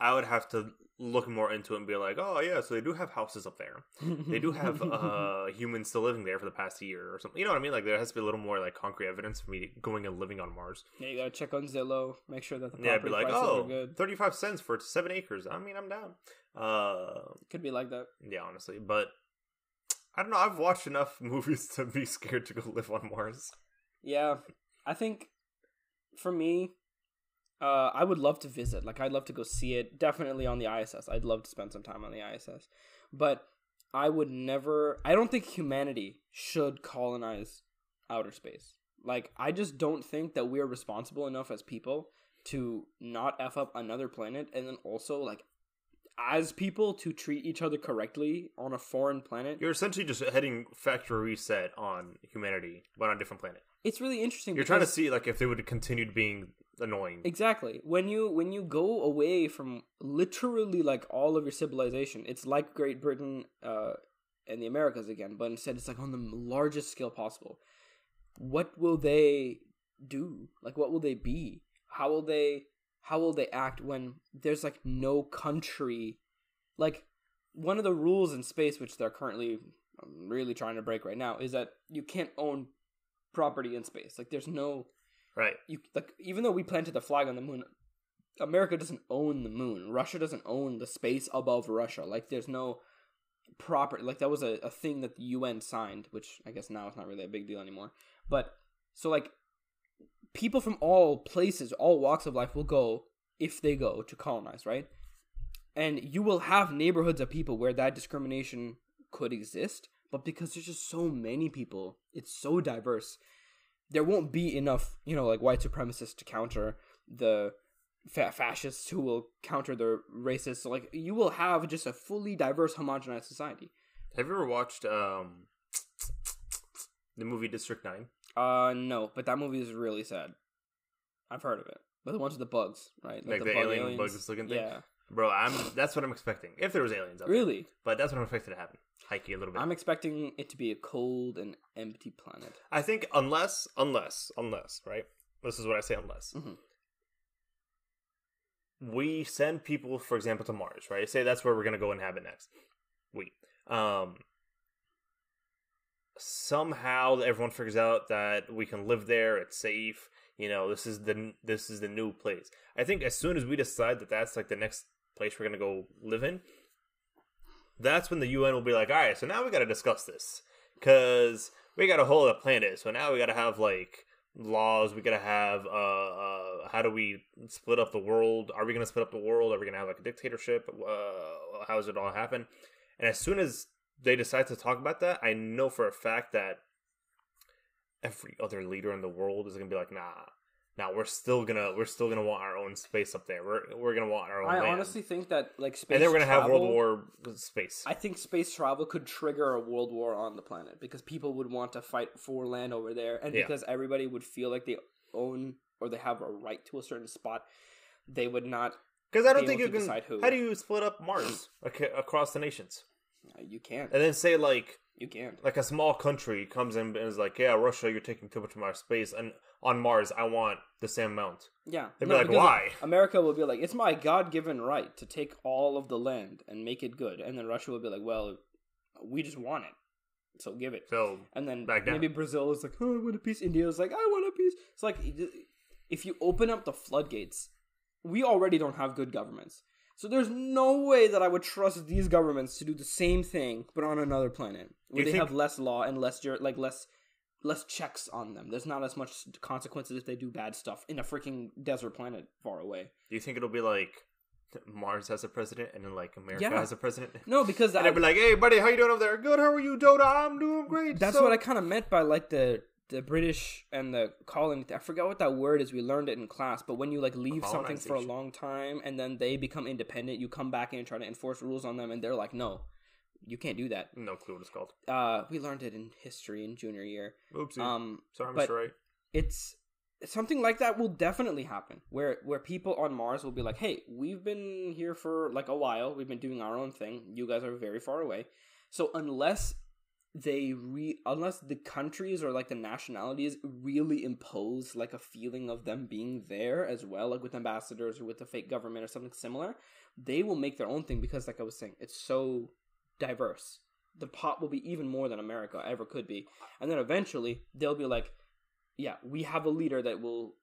I would have to look more into it and be like, oh yeah, so they do have houses up there. They do have uh humans still living there for the past year or something. You know what I mean? Like there has to be a little more like concrete evidence for me going and living on Mars. Yeah, you gotta check on Zillow, make sure that the Yeah, I'd be like, oh, are good. 35 cents for seven acres. I mean, I'm down. Uh, Could be like that. yeah, honestly, but I don't know. I've watched enough movies to be scared to go live on Mars. Yeah, I think for me, uh, I would love to visit. Like, I'd love to go see it. Definitely on the ISS. I'd love to spend some time on the ISS. But I would never. I don't think humanity should colonize outer space. Like, I just don't think that we're responsible enough as people to not f up another planet, and then also like. As people to treat each other correctly on a foreign planet, You're essentially just heading factory reset on humanity, but on a different planet. It's really interesting. You're trying to see like if they would have continued being annoying. Exactly. When you when you go away from literally like all of your civilization, it's like Great Britain uh and the Americas again, but instead it's like on the largest scale possible. What will they do? Like what will they be? How will they how will they act when there's like no country like one of the rules in space which they're currently um, really trying to break right now is that you can't own property in space. Like there's no Right. you like even though we planted the flag on the moon america doesn't own the moon. Russia doesn't own the space above russia. Like there's no proper like that was a, a thing that the un signed which i guess now it's not really a big deal anymore. But so like people from all places all walks of life will go if they go to colonize right? And you will have neighborhoods of people where that discrimination could exist but because there's just so many people it's so diverse there won't be enough, you know, like white supremacists to counter the fa- fascists who will counter the racists. So, like, you will have just a fully diverse, homogenized society. Have you ever watched um the movie District Nine? Uh, no, but that movie is really sad. I've heard of it, but the ones with the bugs, right? Like the, bug alien aliens. bugs looking thing? Yeah, Bro, I'm that's what I'm expecting. If there was aliens out there. really. But that's what I'm expecting to happen. Hikey a little bit. I'm expecting it to be a cold and empty planet. I think unless, unless, unless, right? This is what I say unless. Mhm. We send people, for example, to Mars, right? Say that's where we're gonna go inhabit next. We. Um somehow everyone figures out that we can live there, it's safe, you know, this is the this is the new place. I think as soon as we decide that that's like the next place we're gonna go live in, that's when the UN will be like, all right, so now we got to discuss this because we got a whole other planet. So now we got to have like laws. We got to have uh, uh, how do we split up the world? Are we going to split up the world? Are we going to have like a dictatorship? Uh, how does it all happen? And as soon as they decide to talk about that, I know for a fact that every other leader in the world is going to be like, nah. Now we're still gonna we're still gonna want our own space up there. We're we're gonna want our own. I land. honestly think that like space. and then we're gonna have World War space. I think space travel could trigger a world war on the planet because people would want to fight for land over there, and Yeah. because everybody would feel like they own or they have a right to a certain spot, they would not. Because I don't think you can. decide who. How do you split up Mars ac- across the nations? You can't. And then say like You can't. like a small country comes in and is like, yeah, Russia, you're taking too much of my space, and on Mars, I want the same amount. Yeah. They'd be like, why? America will be like, it's my God-given right to take all of the land and make it good, and then Russia will be like, well, we just want it, so give it. So And then Back down. maybe Brazil is like, oh, I want a piece. India is like, I want a piece. It's like if you open up the floodgates, we already don't have good governments. So there's no way that I would trust these governments to do the same thing, but on another planet where they think- have less law and less like less less checks on them. There's not as much consequences if they do bad stuff in a freaking desert planet far away. Do you think it'll be like Mars has a president and then like America Yeah. has a president? No, because And I, they'll be like, "Hey, buddy, how you doing over there? Good. How are you, Dota? I'm doing great." that's So- what I kind of meant by like the the British and the colony. I forgot what that word is. We learned it in class, but when you like leave something for a long time and then they become independent, you come back in and try to enforce rules on them, and they're like, no, you can't do that. No clue what it's called. Uh, we learned it in history in junior year. Oopsie. Um, Sorry, but- Mr. Right. it's something like that will definitely happen where where people on Mars will be like, "Hey, we've been here for like a while. We've been doing our own thing. You guys are very far away." So unless they re unless the countries or like the nationalities really impose like a feeling of them being there as well, like with ambassadors or with the fake government or something similar, they will make their own thing because like I was saying, it's so diverse. The pot will be even more than America ever could be. And then eventually they'll be like, yeah, we have a leader that will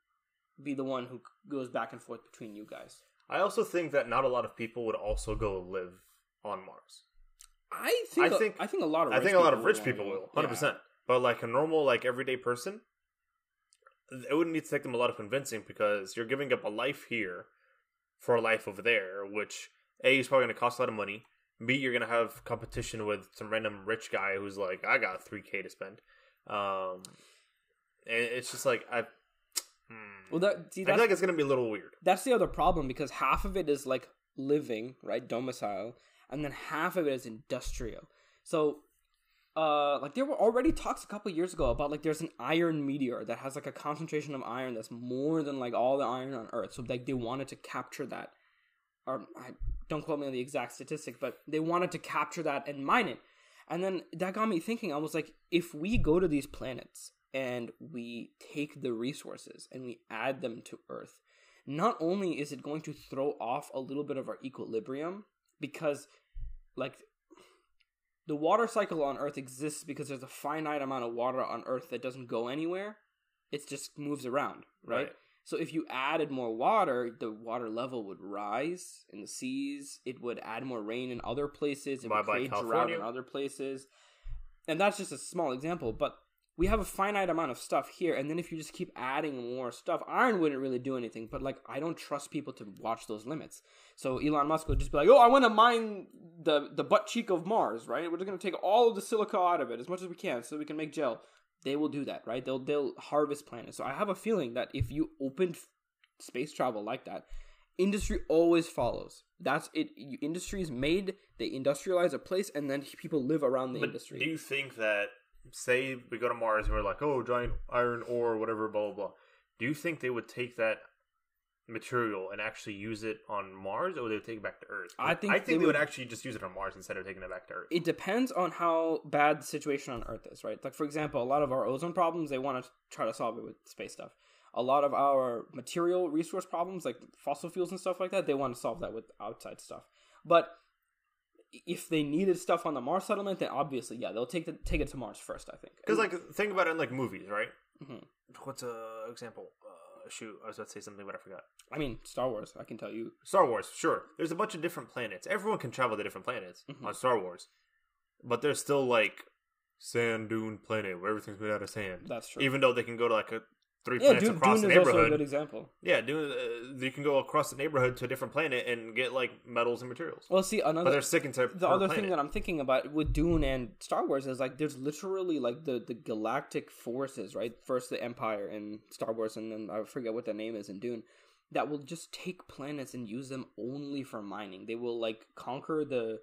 be the one who goes back and forth between you guys. I also think that not a lot of people would also go live on Mars. I think I think- I think a lot of I rich think a lot people of rich will people will, hundred Yeah. percent. But like a normal, like everyday person, it wouldn't need to take them a lot of convincing because you're giving up a life here for a life over there, which a is probably going to cost a lot of money. B, you're going to have competition with some random rich guy who's like, I got three k to spend. Um, and it's just like I. Hmm. Well, that see I feel like it's going to be a little weird. that's the other problem because half of it is like living right domicile, and then half of it is industrial. So, uh, like there were already talks a couple years ago about like there's an iron meteor that has like a concentration of iron that's more than like all the iron on Earth. So like they wanted to capture that. Or I don't quote me on the exact statistic, but they wanted to capture that and mine it. And then that got me thinking. I was like, if we go to these planets and we take the resources and we add them to Earth, not only is it going to throw off a little bit of our equilibrium, because like the water cycle on Earth exists because there's a finite amount of water on Earth that doesn't go anywhere. It just moves around, right? Right. So if you added more water, the water level would rise in the seas. It would add more rain in other places. It would Bye-bye, create drought in other places. And that's just a small example, but we have a finite amount of stuff here, and then if you just keep adding more stuff, iron wouldn't really do anything. But like, I don't trust people to watch those limits. So Elon Musk would just be like, "Oh, I want to mine the the butt cheek of Mars, right? We're just gonna take all of the silica out of it as much as we can, so we can make gel." They will do that, right? They'll they'll harvest planets. So I have a feeling that if you opened space travel like that, industry always follows. That's it. Industry is made. They industrialize a place, and then people live around the But industry. do you think that, say, we go to Mars and we're like, oh, giant iron ore, whatever, blah, blah, blah. Do you think they would take that material and actually use it on Mars, or would they take it back to Earth? I think I they think they would would- actually just use it on Mars instead of taking it back to Earth. it depends on how bad the situation on Earth is, right? Like for example, a lot of our ozone problems, they want to try to solve it with space stuff. A lot of our material resource problems, like fossil fuels and stuff like that, they want to solve that with outside stuff. But if they needed stuff on the Mars settlement, then obviously, yeah, they'll take the, take it to Mars first. I think Because, like, think about it in, like, movies, right? Mhm. What's a example? Uh, shoot, I was about to say something, but I forgot. I mean, Star Wars, I can tell you, Star Wars, sure. There's a bunch of different planets. Everyone can travel to different planets Mhm. on Star Wars. But there's still, like, sand dune planet where everything's made out of sand. that's true. Even though they can go to, like, a three yeah, planets Dune, across Dune the is also a good example. Yeah, Dune, uh, you can go across the neighborhood to a different planet and get, like, metals and materials. Well, see, But another they're sticking to the other planet. thing that I'm thinking about with Dune and Star Wars is like there's literally like the the galactic forces, right? First the Empire in Star Wars, and then I forget what the name is in Dune. That will just take planets and use them only for mining. They will like conquer the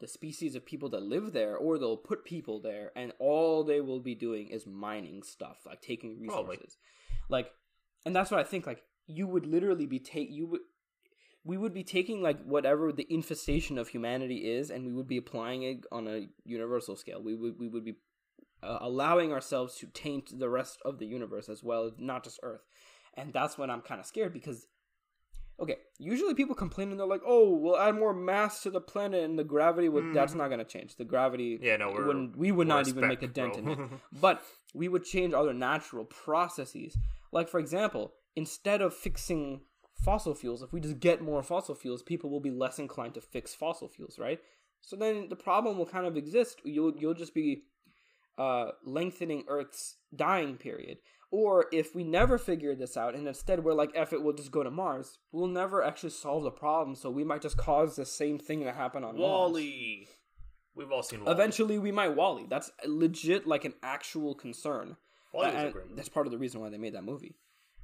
the species of people that live there, or they'll put people there, and all they will be doing is mining stuff, like taking Probably. resources. Like, and that's what I think. Like, you would literally be take you would we would be taking like whatever the infestation of humanity is and we would be applying it on a universal scale we would we would be uh, allowing ourselves to taint the rest of the universe as well not just earth and that's when i'm kind of scared because okay usually people complain and they're like oh we'll add more mass to the planet and the gravity would that's not going to change the gravity. Yeah, no, wouldn't, we would not even make a dent bro. in it but we would change other natural processes like for example instead of fixing fossil fuels. If we just get more fossil fuels, people will be less inclined to fix fossil fuels, right? So then the problem will kind of exist. You'll you'll just be uh, lengthening Earth's dying period. Or if we never figure this out and instead we're like, F it, we'll just go to Mars, we'll never actually solve the problem. So we might just cause the same thing that happened on Mars. WALL-E. We've all seen WALL-E. Eventually, we might WALL-E. That's legit, like an actual concern. WALL-E was a And great that's part of the reason why they made that movie.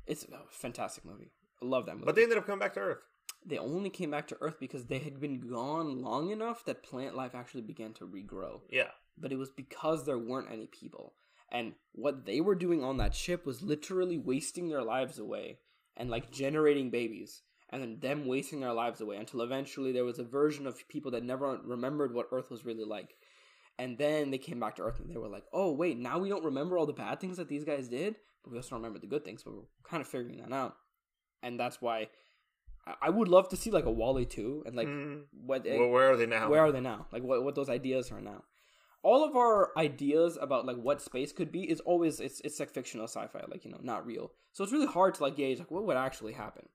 It's a fantastic movie. I love that movie. But they ended up coming back to Earth. they only came back to Earth because they had been gone long enough that plant life actually began to regrow. Yeah. But it was because there weren't any people. And what they were doing on that ship was literally wasting their lives away and like generating babies and then them wasting their lives away until eventually there was a version of people that never remembered what Earth was really like. And then they came back to Earth and they were like, oh, wait, now we don't remember all the bad things that these guys did, but we also remember the good things, but we're kind of figuring that out. And that's why I- would love to see like a WALL-E 2 and like Mm. what Well, where are they now? where are they now? Like what what those ideas are now. All of our ideas about like what space could be is always it's it's like fictional sci-fi, like you know, not real. So it's really hard to like gauge like what would actually happen.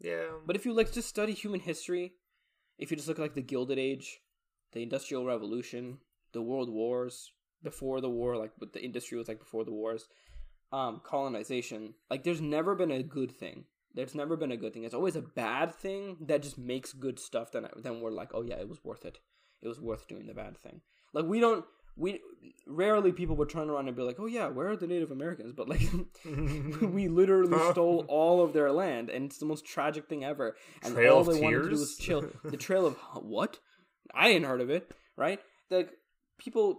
yeah. But if you like just study human history, if you just look at like the Gilded Age, the Industrial Revolution, the World Wars, before the war, like what the industry was like before the wars, um, colonization, like there's never been a good thing. There's never been a good thing. It's always a bad thing that just makes good stuff. Then then we're like, oh yeah, it was worth it. It was worth doing the bad thing. Like we don't. We rarely people would turn around and be like, "Oh yeah, where are the Native Americans?" But like, we literally stole all of their land, and it's the most tragic thing ever. And Trail all of they wanted to do Tears? was chill. The Trail of what? I ain't heard of it. Right? Like people,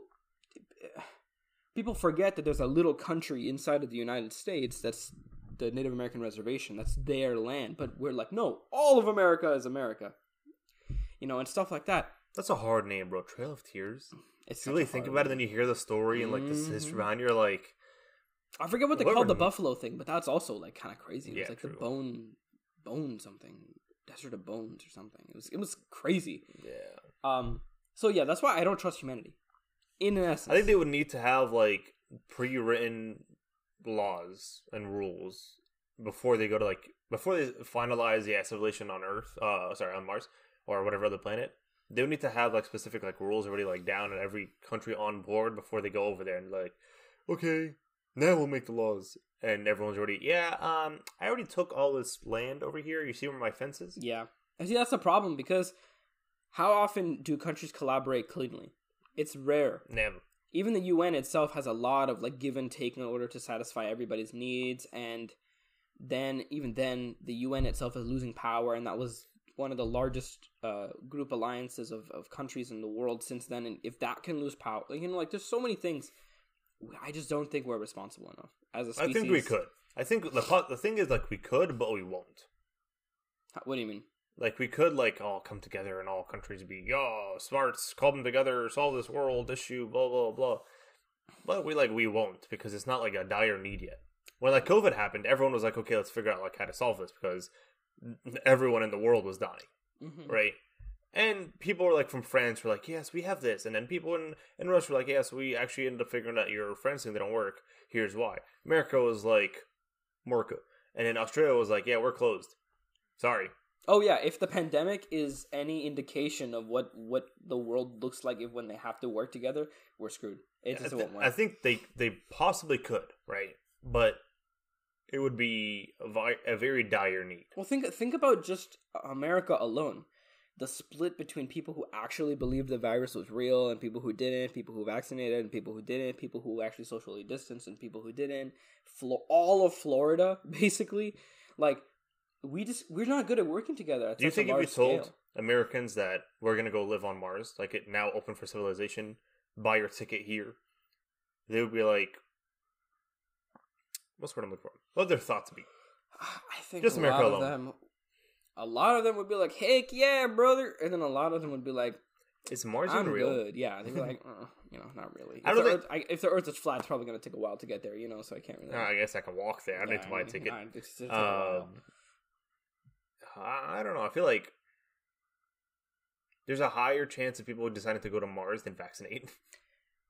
people forget that there's a little country inside of the United States that's the Native American reservation. That's their land. But we're like, no, all of America is America. You know, and stuff like that. That's a hard name, bro. Trail of Tears. It's If you really think about it, then you hear the story and like the history Mhm. behind. it, You're like, I forget what they called the buffalo thing, but that's also like kind of crazy. It was Yeah, like the bone, bone something, desert of bones or something. It was it was crazy. yeah. Um. So yeah, that's why I don't trust humanity. In essence, I think they would need to have like pre-written laws and rules before they go to like before they finalize the civilization on Earth. Uh, sorry, on Mars or whatever other planet. They would need to have like specific like rules already like down and every country on board before they go over there and like, okay, now we'll make the laws. And everyone's already, yeah, um, I already took all this land over here. You see where my fence is? Yeah. And see, that's the problem because how often do countries collaborate cleanly? It's rare. Never. Even the UN itself has a lot of like give and take in order to satisfy everybody's needs, and then even then, the UN itself is losing power, and that was one of the largest uh, group alliances of, of countries in the world since then. And if that can lose power, you know, like there's so many things. I just don't think we're responsible enough as a species. I think we could. I think the the thing is like we could, but we won't. What do you mean? Like we could like all come together and all countries be yo smarts, call them together, solve this world issue, blah blah blah. But we like we won't because it's not like a dire need yet. When like COVID happened, everyone was like, okay, let's figure out like how to solve this because everyone in the world was dying, Mm-hmm. right? And people were like from France were like, yes, we have this, and then people in in Russia were like, yes, we actually ended up figuring out your France thing they don't work. Here's why. America was like, Morca, and then Australia was like, yeah, we're closed. Sorry, Oh yeah, if the pandemic is any indication of what what the world looks like if when they have to work together, we're screwed. It I, just thi- won't work. I think they they possibly could, right? But it would be a, vi- a very dire need. well, think think about just America alone. The split between people who actually believed the virus was real and people who didn't, people who vaccinated and people who didn't, people who actually socially distanced and people who didn't. Flo- all of Florida, basically, like we just we're not good at working together. At Do you think if you large told scale. Americans that we're gonna go live on Mars, like it now open for civilization, buy your ticket here, they would be like, "What's what I'm looking for?" What would their thoughts be? I think Just a America lot alone. of them, a lot of them would be like, "Heck yeah, brother," and then a lot of them would be like, Is Mars "I'm real? good." Yeah, they'd be like, uh, "You know, not really." If, I the don't Earth, I, if the Earth is flat, it's probably gonna take a while to get there. You know, so I can't really. Oh, I guess I can walk there. I don't need to buy a ticket. it's- it's take a while. Um, I don't know. I feel like there's a higher chance of people deciding to go to Mars than vaccinate.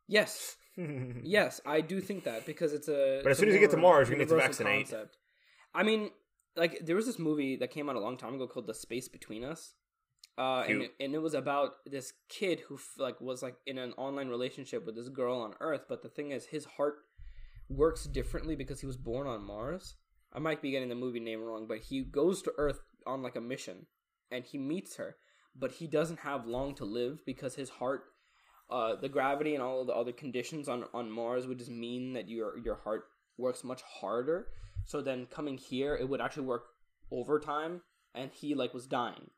yes, yes, I do think that because it's a. But as soon as you get to Mars, you're gonna need to vaccinate. Concept. I mean, like there was this movie that came out a long time ago called The Space Between Us. Uh, and it, and it was about this kid who like was like in an online relationship with this girl on Earth, but the thing is, his heart works differently because he was born on Mars. I might be getting the movie name wrong, but he goes to Earth on like a mission, and he meets her, but he doesn't have long to live because his heart, uh, the gravity and all of the other conditions on on Mars would just mean that your your heart works much harder. So then coming here, it would actually work overtime, and he like was dying.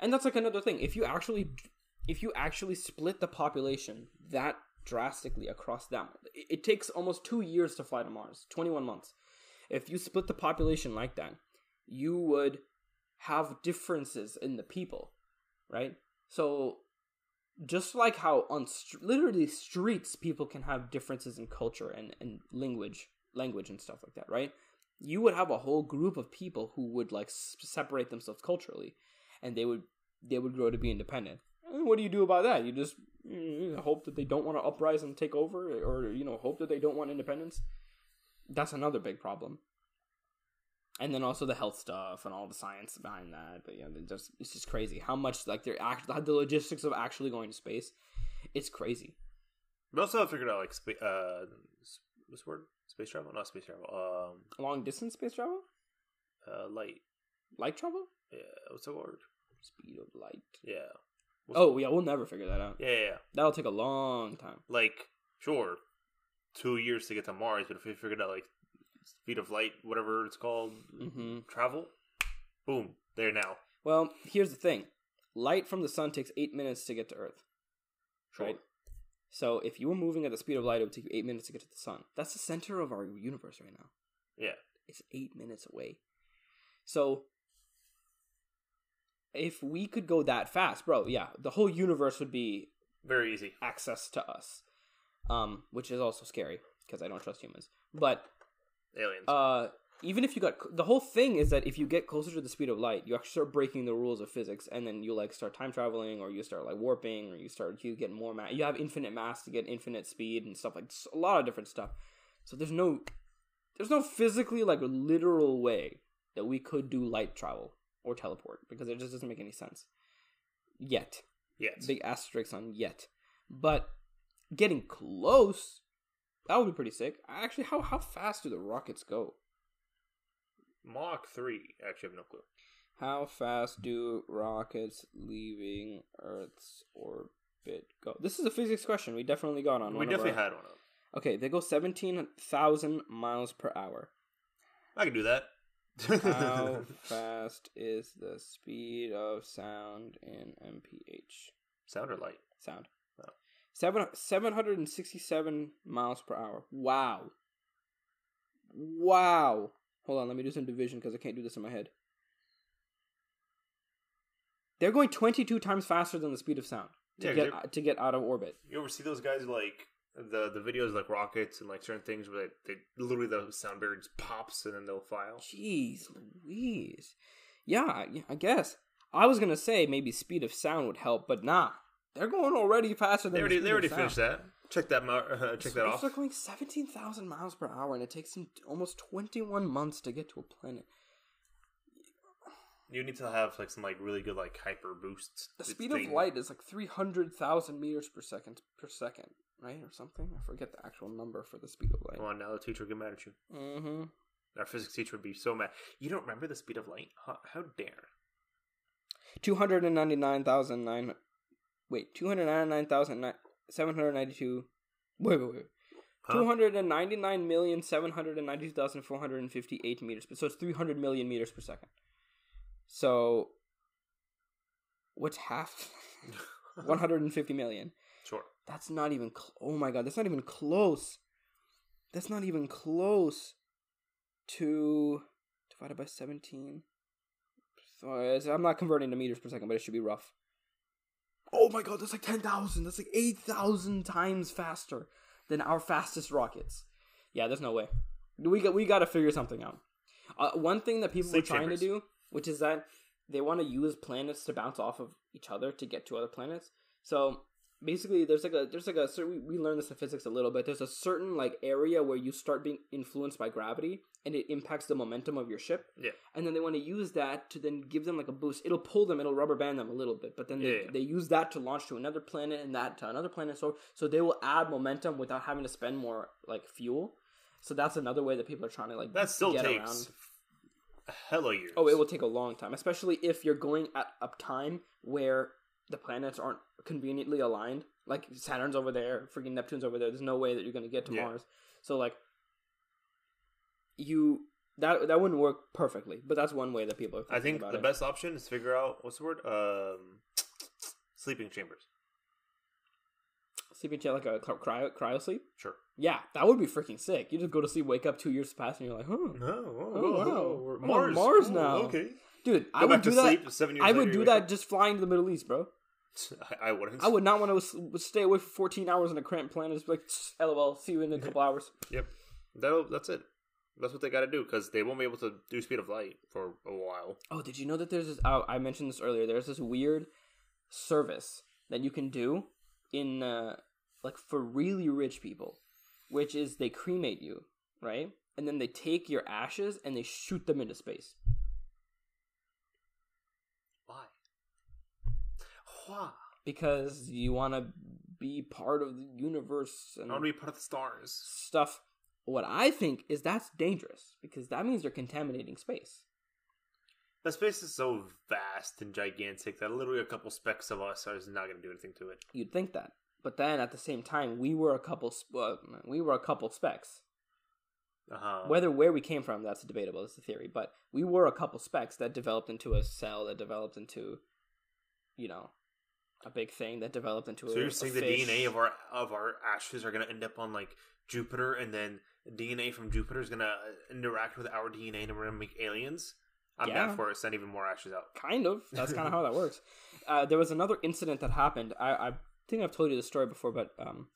And that's like another thing. If you actually, if you actually split the population that drastically across them, it, it takes almost two years to fly to Mars, twenty one months. If you split the population like that, you would have differences in the people, right? So just like how on st- literally streets people can have differences in culture and, and language language and stuff like that right? You would have a whole group of people who would like s- separate themselves culturally and they would they would grow to be independent. And what do you do about that? You just mm, hope that they don't want to uprise and take over or you know hope that they don't want independence? That's another big problem and then also the health stuff and all the science behind that. But yeah, just it's just crazy how much like they're act the logistics of actually going to space. It's crazy. We also have figured out like spa- uh, what's the word? Space travel? Not space travel. Um, Long distance space travel, uh, light. light travel, Yeah, what's the word? speed of light. Yeah. What's Oh yeah, we'll never figure that out. Yeah, yeah, yeah. That'll take a long time. Like, sure, two years to get to Mars, but if we figured out like speed of light, whatever it's called, hmm travel, boom, there now. Well, here's the thing: light from the sun takes eight minutes to get to Earth. Sure. Right. So if you were moving at the speed of light, it would take you eight minutes to get to the sun. That's the center of our universe right now. Yeah. It's eight minutes away. So if we could go that fast, bro, yeah, the whole universe would be Very easy. access to us. Um, which is also scary because I don't trust humans. But Aliens. uh, even if you got the whole thing is that if you get closer to the speed of light, you actually start breaking the rules of physics, and then you like start time traveling, or you start like warping, or you start you get more mass. You have infinite mass to get infinite speed and stuff like a lot of different stuff. So there's no there's no physically like literal way that we could do light travel or teleport because it just doesn't make any sense yet. yes. Big asterisk on yet, but getting close that would be pretty sick. Actually, how how fast do the rockets go? Mach 3. Actually, I have no clue. How fast do rockets leaving Earth's orbit go? This is a physics question. We definitely got on. we one of definitely our- had one of them. Okay, they go seventeen thousand miles per hour. I can do that. How fast is the speed of sound in mph? Sound or light? Sound. Oh. Seven seven hundred and sixty seven miles per hour. Wow. Wow. Hold on, let me do some division because I can't do this in my head. They're going twenty two times faster than the speed of sound to Yeah, get to get out of orbit. You ever see those guys like the the videos like rockets and like certain things where they, they literally the sound barrier just pops and then they'll file. Jeez Louise. Yeah, yeah, I guess. I was gonna say maybe speed of sound would help, but nah. They're going already faster than They already speed they already finished that. Check that uh, check that off. They're going seventeen thousand miles per hour, and it takes them almost twenty-one months to get to a planet. You need to have like some like really good like hyper boosts. The speed of light is like three hundred thousand meters per second per second, right, or something. I forget the actual number for the speed of light. Come on now, the teacher will get mad at you. Mm-hmm. Our physics teacher would be so mad. You don't remember the speed of light? How, how dare? Two hundred and ninety-nine thousand nine. Wait, two hundred ninety-nine thousand seven hundred ninety-two. Wait, wait, wait. Huh? Two hundred and ninety-nine million seven hundred and ninety-two thousand four hundred and fifty-eight meters. So it's three hundred million meters per second. So, what's half? One hundred and fifty million. Sure. That's not even. Cl- oh my god, that's not even close. That's not even close to divided by seventeen. So I'm not converting to meters per second, but it should be rough. Oh my god, that's like ten thousand. That's like eight thousand times faster than our fastest rockets. Yeah, there's no way. We got we got to figure something out. Uh, one thing that people Sleep were trying chambers. to do, which is that they want to use planets to bounce off of each other to get to other planets. So basically there's like a there's like a we, we learned this in physics a little bit. There's a certain like area where you start being influenced by gravity and it impacts the momentum of your ship. Yeah. And then they want to use that to then give them like a boost. It'll pull them, it'll rubber band them a little bit, but then they, Yeah. they use that to launch to another planet and that to another planet. So so they will add momentum without having to spend more like fuel. So that's another way that people are trying to like That still get takes around. hella years. Oh, it will take a long time, especially if you're going at a time where the planets aren't conveniently aligned. Like Saturn's over there, freaking Neptune's over there. There's no way that you're going to get to Yeah. Mars. So like, you that that wouldn't work perfectly, but that's one way that people are. I think the it. best option is figure out what's the word? Um, sleeping chambers. sleeping jet like a cryo cryo sleep. Sure. Yeah, that would be freaking sick. You just go to sleep, wake up two years past, and you're like, huh, No, Oh, wow. I'm on Mars, Mars now. Okay, dude, I would do that. Seven years I would later, do that wake just flying to the Middle East, bro. I, I wouldn't. I would not want to stay away for 14 hours on a cramped planet. Just be like, lol, see you in a couple hours. Yep. That'll, that's it. That's what they got to do because they won't be able to do speed of light for a while. Oh, did you know that there's this? Oh, I mentioned this earlier. There's this weird service that you can do in, uh, like, for really rich people, which is they cremate you, right? And then they take your ashes and they shoot them into space. Why? because you want to be part of the universe and I want to be part of the stars. stuff. What I think is that's dangerous because that means you're contaminating space. The space is so vast and gigantic that literally a couple specks of us are not going to do anything to it. You'd think that, but then at the same time, we were a couple. sp- Uh, we were a couple specks. Uh-huh. Whether where we came from, that's debatable. That's a theory. But we were a couple specks that developed into a cell that developed into, you know, a big thing that developed into. so a, you're a saying the fish. DNA of our of our ashes are going to end up on like Jupiter, and then DNA from Jupiter is going to interact with our DNA, and we're going to make aliens. I'm Yeah. down for it. Send even more ashes out. kind of that's kind of how that works uh, there was another incident that happened I, I think i've told you the story before but um,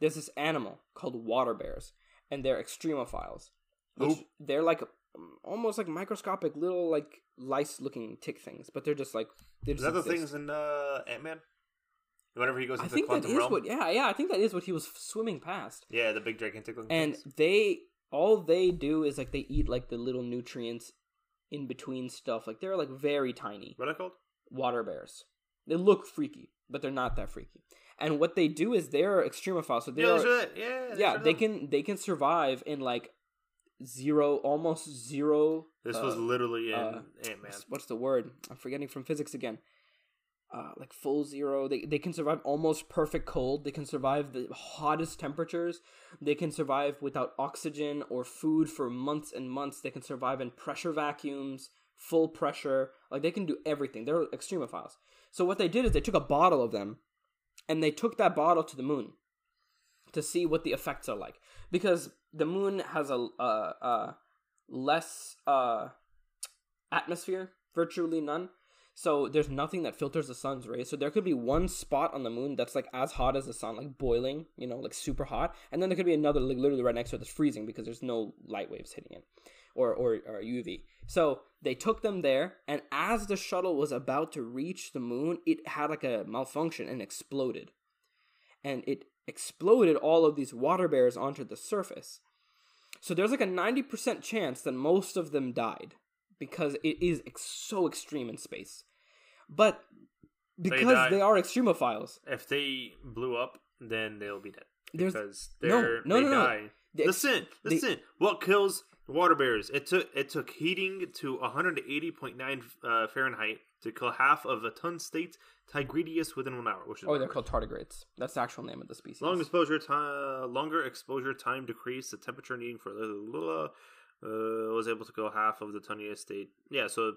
there's this animal called water bears and they're extremophiles which they're like um, almost like microscopic little like lice looking tick things but they're just like they Is just that the things in uh, Ant Man? Whenever he goes i into think the quantum is realm. what yeah yeah i think that is what he was swimming past Yeah, the big gigantic and things. they all they do is like they eat like the little nutrients in between stuff like they're like very tiny What are they called? water bears. They look freaky, but they're not that freaky. And what they do is they're extremophiles. So they yeah, are. Yeah, yeah, they them. can they can survive in like zero, almost zero. This uh, was literally in uh, Ant Man. What's the word? I'm forgetting from physics again. Uh, like full zero. They they can survive almost perfect cold. They can survive the hottest temperatures. They can survive without oxygen or food for months and months. They can survive in pressure vacuums, full pressure. Like they can do everything. They're extremophiles. So what they did is they took a bottle of them, and they took that bottle to the moon to see what the effects are like because the moon has a uh, less uh, atmosphere, virtually none. So there's nothing that filters the sun's rays. So there could be one spot on the moon that's like as hot as the sun, like boiling, you know, like super hot, and then there could be another like literally right next to it that's freezing because there's no light waves hitting it, or or, or UV. So they took them there, and as the shuttle was about to reach the moon, it had like a malfunction and exploded, and it exploded all of these water bears onto the surface. So there's like a 90% chance that most of them died because it is ex- so extreme in space. But because die. they, are extremophiles, If they blew up, then they'll be dead. There's- because they're no, they no, no. die. The ex- listen, they- listen. what kills water bears? It took it took heating to 180.9 uh, Fahrenheit to kill half of a tun state Tigridius within one hour, which is oh, they're called tardigrades. That's the actual name of the species. Long exposure time, longer exposure time decreased the temperature needing for uh, was able to go half of the tiniest state. Yeah, so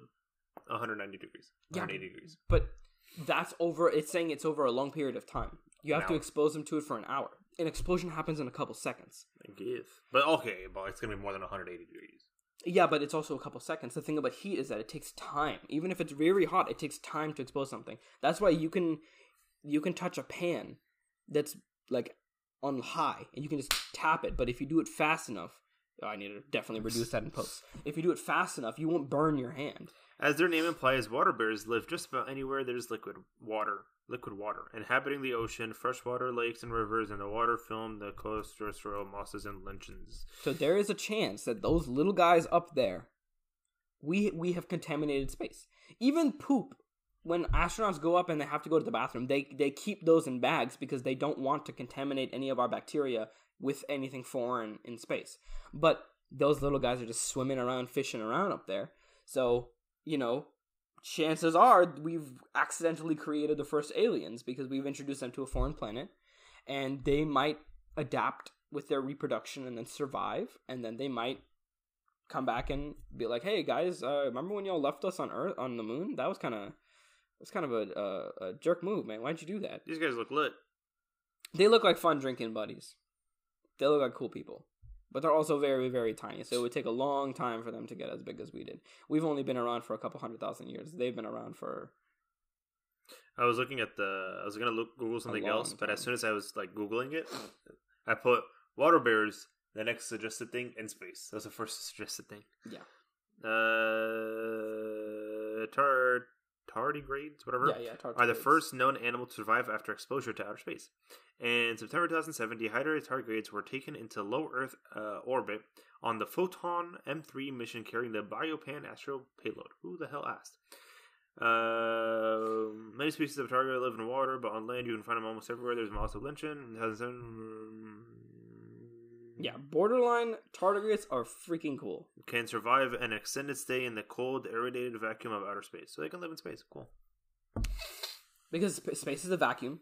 190 degrees, Yeah. 180 degrees. but that's over. It's saying it's over a long period of time. You have to expose them to it for an hour. An explosion happens in a couple seconds. I give, but okay, but it's gonna be more than 180 degrees. Yeah, but it's also a couple seconds. The thing about heat is that it takes time. Even if it's very hot, it takes time to expose something. That's why you can you can touch a pan that's like on high and you can just tap it. But if you do it fast enough, I need to definitely reduce that in post. If you do it fast enough, you won't burn your hand. As their name implies, water bears live just about anywhere there's liquid water. liquid water, inhabiting the ocean, freshwater lakes and rivers, and the water film, the coast, terrestrial mosses, and lichens. So there is a chance that those little guys up there, we we have contaminated space. Even poop. When astronauts go up and they have to go to the bathroom, they they keep those in bags because they don't want to contaminate any of our bacteria with anything foreign in space. But those little guys are just swimming around, fishing around up there. So you know, chances are we've accidentally created the first aliens because we've introduced them to a foreign planet, and they might adapt with their reproduction and then survive, and then they might come back and be like, "Hey guys, uh, remember when y'all left us on Earth on the moon? That was kind of was kind of a, a a jerk move, man. Why'd you do that?" These guys look lit. They look like fun drinking buddies. They look like cool people. But they're also very, very tiny. So it would take a long time for them to get as big as we did. We've only been around for a couple hundred thousand years. They've been around for I was looking at the. I was gonna look Google something else, but as soon as I was like googling it, I put water bears. The next suggested thing in space. That was the first suggested thing. Yeah. Uh, tar tardigrades, whatever. yeah, yeah. are the first known animal to survive after exposure to outer space. In September 2007, dehydrated tardigrades were taken into low Earth uh, orbit on the Photon M3 mission carrying the Biopan astro payload. Who the hell asked? Uh, many species of tardigrade live in water, but on land you can find them almost everywhere. There's moss of lynching. In 2007, Yeah, borderline tardigrades are freaking cool. can survive an extended stay in the cold, irradiated vacuum of outer space. So they can live in space. Cool. because sp- space is a vacuum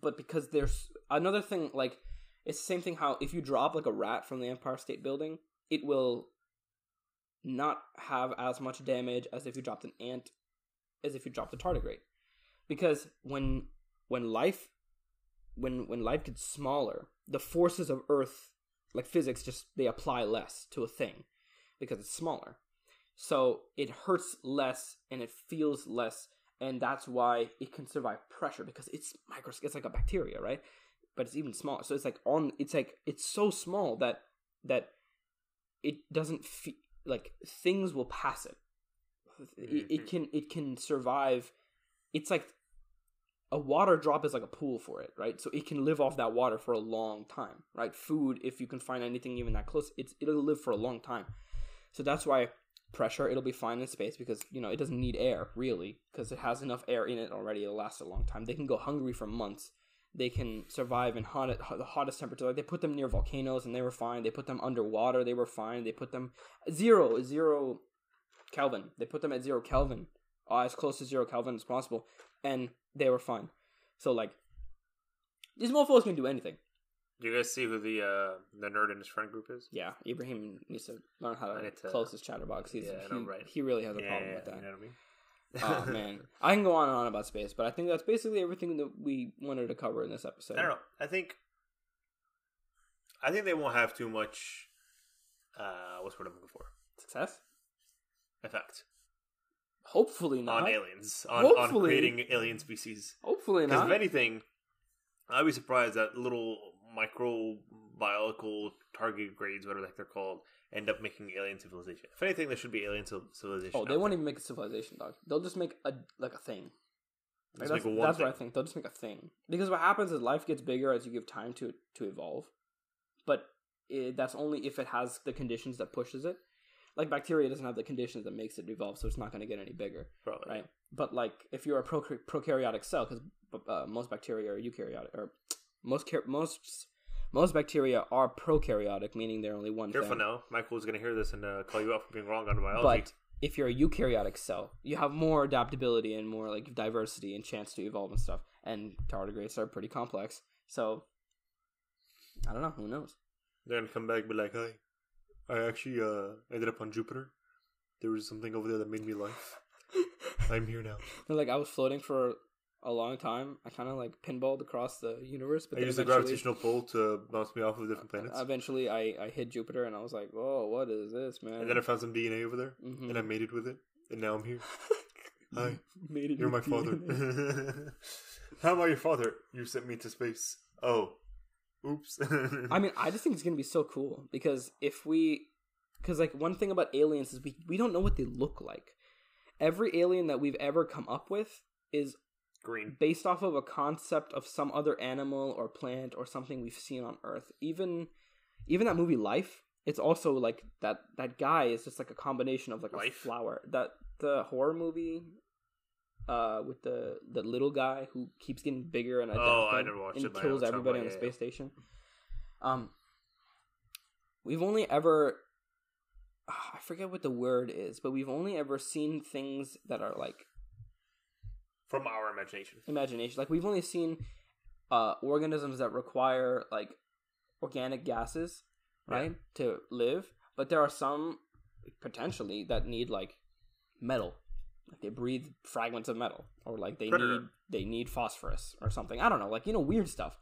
but because there's another thing like it's the same thing how if you drop like a rat from the empire state building it will not have as much damage as if you dropped an ant as if you dropped a tardigrade because when when life when when life gets smaller the forces of earth like physics just they apply less to a thing because it's smaller. So it hurts less and it feels less and that's why it can survive pressure because it's micros it's like a bacteria right? But it's even smaller. So it's like on it's like it's so small that that it doesn't feel like things will pass it. It, it Mhm. can it can survive it's like a water drop is like a pool for it right? So it can live off that water for a long time right? Food if you can find anything even that close it's it'll live for a long time. So that's why pressure it'll be fine in space because you know it doesn't need air really because it has enough air in it already it'll last a long time. They can go hungry for months. They can survive in hot, the hottest temperature. Like they put them near volcanoes and they were fine. They put them underwater they were fine. They put them zero zero kelvin. They put them at zero kelvin uh, as close to zero kelvin as possible and they were fine so like these mofos can do anything Do you guys see who the uh, the nerd in his friend group is? yeah ibrahim needs to learn how to to- close his chatterbox He's, Yeah, he, right. he really has a problem with that You know what I mean? oh man, I can go on and on about space, but I think that's basically everything that we wanted to cover in this episode. I don't know. I think I think they won't have too much. Uh, what's word I'm looking for? Success? Effect Hopefully not. on aliens on, on creating alien species. Hopefully not. Because if anything, I'd be surprised that little microbiological target grades, whatever the heck they're called, end up making alien civilization. If anything, there should be alien civilization. oh, they won't there. even make a civilization, dog. They'll just make a like a thing. Like, that's make a one that's what I think. They'll just make a thing because what happens is life gets bigger as you give time to to evolve, but it, that's only if it has the conditions that pushes it. Like bacteria doesn't have the conditions that makes it evolve, so it's not going to get any bigger. Probably. right? But like if you're a prokaryotic cell, because uh, most bacteria are eukaryotic, or most car- most most bacteria are prokaryotic, meaning they're only one Careful thing. now. Michael's going to hear this and uh, call you out for being wrong on biology. But if you're a eukaryotic cell, you have more adaptability and more like diversity and chance to evolve and stuff. And tardigrades are pretty complex, so I don't know. Who knows? They're going to come back and be like, hi, I actually uh, ended up on Jupiter. There was something over there that made me life. I'm here now. They're like I was floating for a long time. I kind of like pinballed across the universe, but I used the gravitational pull to bounce me off of different planets. Eventually, I, I hit Jupiter, and I was like, "Whoa, what is this, man?" and then I found some DNA over there, Mhm. and I mated with it, and now I'm here. Hi, made it. you're my with father. How am I your father? You sent me to space. Oh, oops. I mean, I just think it's gonna be so cool because if we, because like one thing about aliens is we we don't know what they look like. Every alien that we've ever come up with is green. based off of a concept of some other animal or plant or something we've seen on Earth. Even even that movie Life, it's also like that that guy is just like a combination of like a flower. That the horror movie uh with the the little guy who keeps getting bigger and Oh, I never watched and it, but I know kills everybody on the yeah, space station. Um we've only ever ah, I forget what the word is, but we've only ever seen things that are like From our imagination. imagination. Like we've only seen uh organisms that require like organic gases, right, to live. But there are some potentially that need like metal. Like they breathe fragments of metal, or like they need they need phosphorus or something. I don't know, like you know, weird stuff.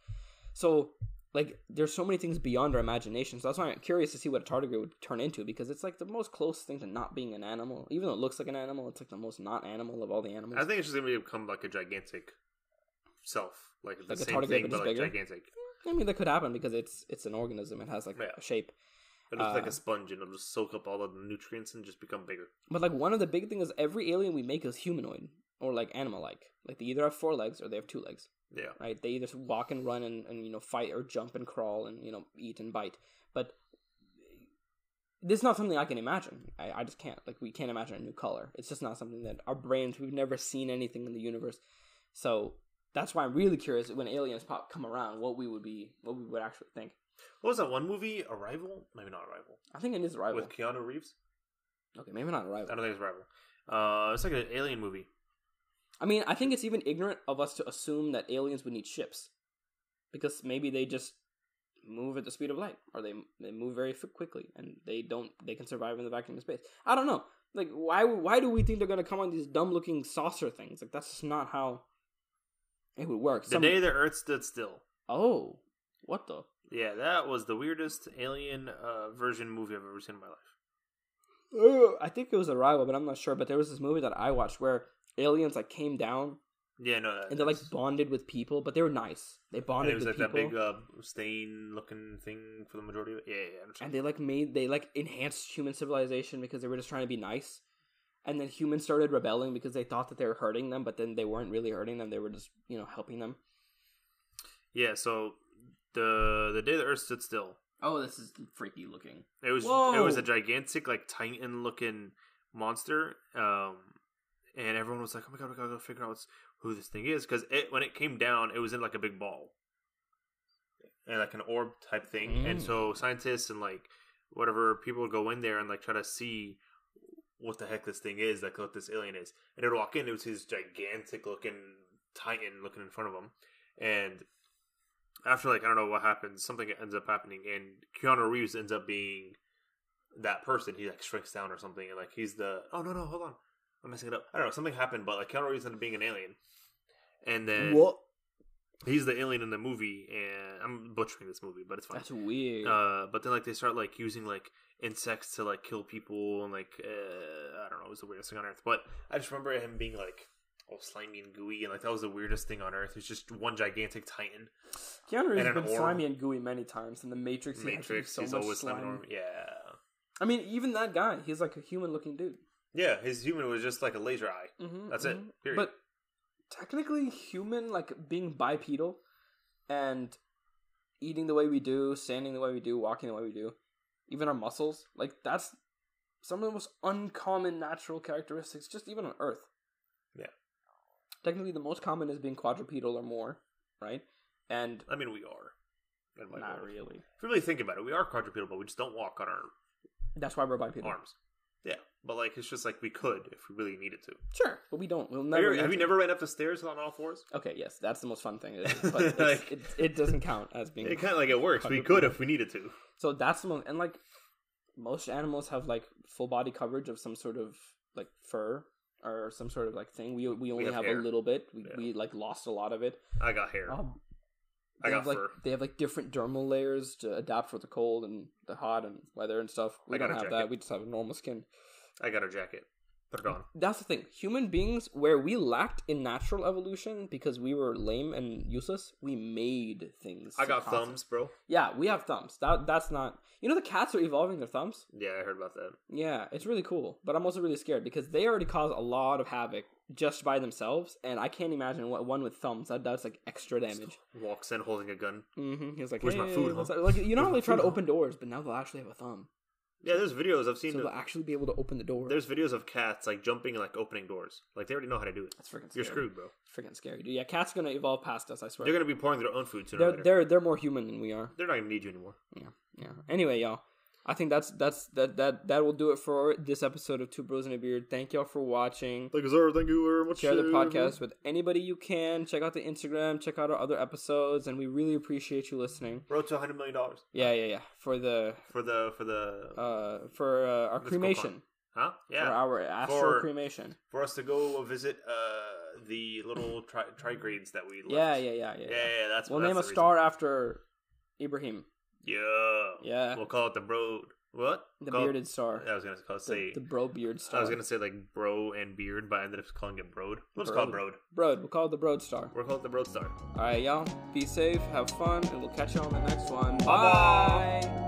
So like there's so many things beyond our imagination. So that's why I'm curious to see what a tardigrade would turn into because it's like the most close thing to not being an animal. Even though it looks like an animal, it's like the most not animal of all the animals. I think it's just gonna become like a gigantic self, like the Like a same tardigrade, thing, but but just like bigger? gigantic. I mean, that could happen because it's it's an organism. It has like Yeah. a shape. It looks like Uh, a sponge, and it'll just soak up all of the nutrients and just become bigger. But like one of the big things is every alien we make is humanoid or like animal like. Like they either have four legs or they have two legs, Yeah, right? They either walk and run and, and you know fight or jump and crawl and you know eat and bite. But this is not something I can imagine. I, I just can't. Like we can't imagine a new color. It's just not something that our brains. We've never seen anything in the universe, so that's why I'm really curious when aliens pop come around, what we would be, what we would actually think. What was that one movie? Arrival? Maybe not Arrival. I think it is Arrival. With Keanu Reeves. Okay, maybe not Arrival. I don't think it's Arrival. Uh, it's like an alien movie. I mean, I think it's even ignorant of us to assume that aliens would need ships, because maybe they just move at the speed of light, or they they move very quickly, and they don't they can survive in the vacuum of space. I don't know. Like, why why do we think they're gonna come on these dumb looking saucer things? Like, that's just not how it would work. The Some- day the Earth stood still. oh, what the? Yeah, that was the weirdest alien uh, version movie I've ever seen in my life. I think it was Arrival, but I'm not sure. But there was this movie that I watched where aliens like came down Yeah, no, that, and they like bonded with people, but they were nice. They bonded it was with like people. that big uh, stain-looking thing for the majority of it. Yeah, yeah, and they like made they like enhanced human civilization because they were just trying to be nice and then humans started rebelling because they thought that they were hurting them but then they weren't really hurting them they were just you know helping them Yeah, so the the day the Earth stood still, oh this is freaky looking. It was Whoa. it was a gigantic like Titan looking monster, um, and everyone was like, "Oh my god, we gotta go figure out who this thing is," because it when it came down, it was in like a big ball, and like an orb type thing, and Mm. so scientists and like whatever people would go in there and like try to see what the heck this thing is, like what this alien is, and they'd walk in, it was his gigantic looking Titan looking in front of him, and after like I don't know what happens, something ends up happening, and Keanu Reeves ends up being that person. He like shrinks down or something, and like he's the oh no no hold on, I'm messing it up. I don't know something happened, but like Keanu Reeves ended up being an alien, and then what he's the alien in the movie, and I'm butchering this movie, but it's fine. that's weird Uh, but then like they start like using like insects to like kill people and like uh, I don't know, it was the weirdest thing on earth. But I just remember him being like all slimy and gooey, and like that was the weirdest thing on earth. It's just one gigantic titan. keanu has been orb. slimy and gooey many times in the matrix he had to be Matrix, so he's much always slimy. Yeah, i mean even that guy he's like a human looking dude yeah. His human was just like a laser eye. mm-hmm, That's it. Period. But technically, human, like being bipedal and eating the way we do, standing the way we do, walking the way we do, even our muscles, like that's some of the most uncommon natural characteristics, just even on Earth. Yeah. Technically, the most common is being quadrupedal or more, right? And I mean, we are. not world. really. If you really think about it, we are quadrupedal, but we just don't walk on our That's why we're bipedal. arms. Yeah, but like it's just like we could if we really needed to. Sure, but we don't. We'll Have never. you, have you never ran up the stairs on all fours? Okay, yes, that's the most fun thing. It is, but it's, Like- it, it doesn't count as being It kind of like it works. We could if we needed to. So that's the most, and like most animals have like full body coverage of some sort of like fur or some sort of like thing. We we only have have, a little bit. We, Yeah. we like lost a lot of it. I got hair. Um, I they got have like fur. they have like different dermal layers to adapt for the cold and the hot and weather and stuff. We I don't have jacket. that. We just have a normal skin. I got a jacket. That's the thing. Human beings, where we lacked in natural evolution because we were lame and useless, we made things. I got thumbs, bro. Yeah, we have thumbs. That that's not. You know, the cats are evolving their thumbs. Yeah, I heard about that. Yeah, it's really cool. But I'm also really scared because they already cause a lot of havoc just by themselves, and I can't imagine what one with thumbs that does like extra damage. Walks in holding a gun. Mm-hmm. He was like, Where's my food, huh? Like you how try to open doors, but now they'll actually have a thumb, Yeah, there's videos I've seen. so they'll actually be able to open the door. there's videos of cats like jumping and like opening doors. Like they already know how to do it. That's freaking scary. You're screwed, bro. Freaking scary, dude. Yeah, cats gonna evolve past us. I swear. They're gonna be pouring their own food sooner they're later. they're they're more human than we are. They're not gonna need you anymore. Yeah, yeah. Anyway, y'all, I think that's that's that that that will do it for this episode of Two Bros and a Beard. Thank y'all for watching. Thank you, sir. Thank you very much. Share the podcast with anybody you can. Check out the Instagram. Check out our other episodes, and we really appreciate you listening. Road to 100 million dollars Yeah, yeah, yeah. For the for the for the uh for uh, our cremation. huh? For Yeah, our astral For- cremation. for us to go visit uh the little tri- trigrades that we left. Yeah, yeah, yeah, yeah. yeah. yeah. yeah, that's We'll that's name a reason. star after Ibrahim. Yeah, Yeah. We'll call it the bro. What? The Call- bearded star. I was gonna call, The, say. the bro beard star. I was gonna say like bro and beard, but I ended up calling it broad. We'll just call it broad. Broad. We'll call it the Broad Star. We'll call it the broad star. All right, y'all. Be safe. Have fun, and we'll catch you on the next one. Bye-bye. Bye.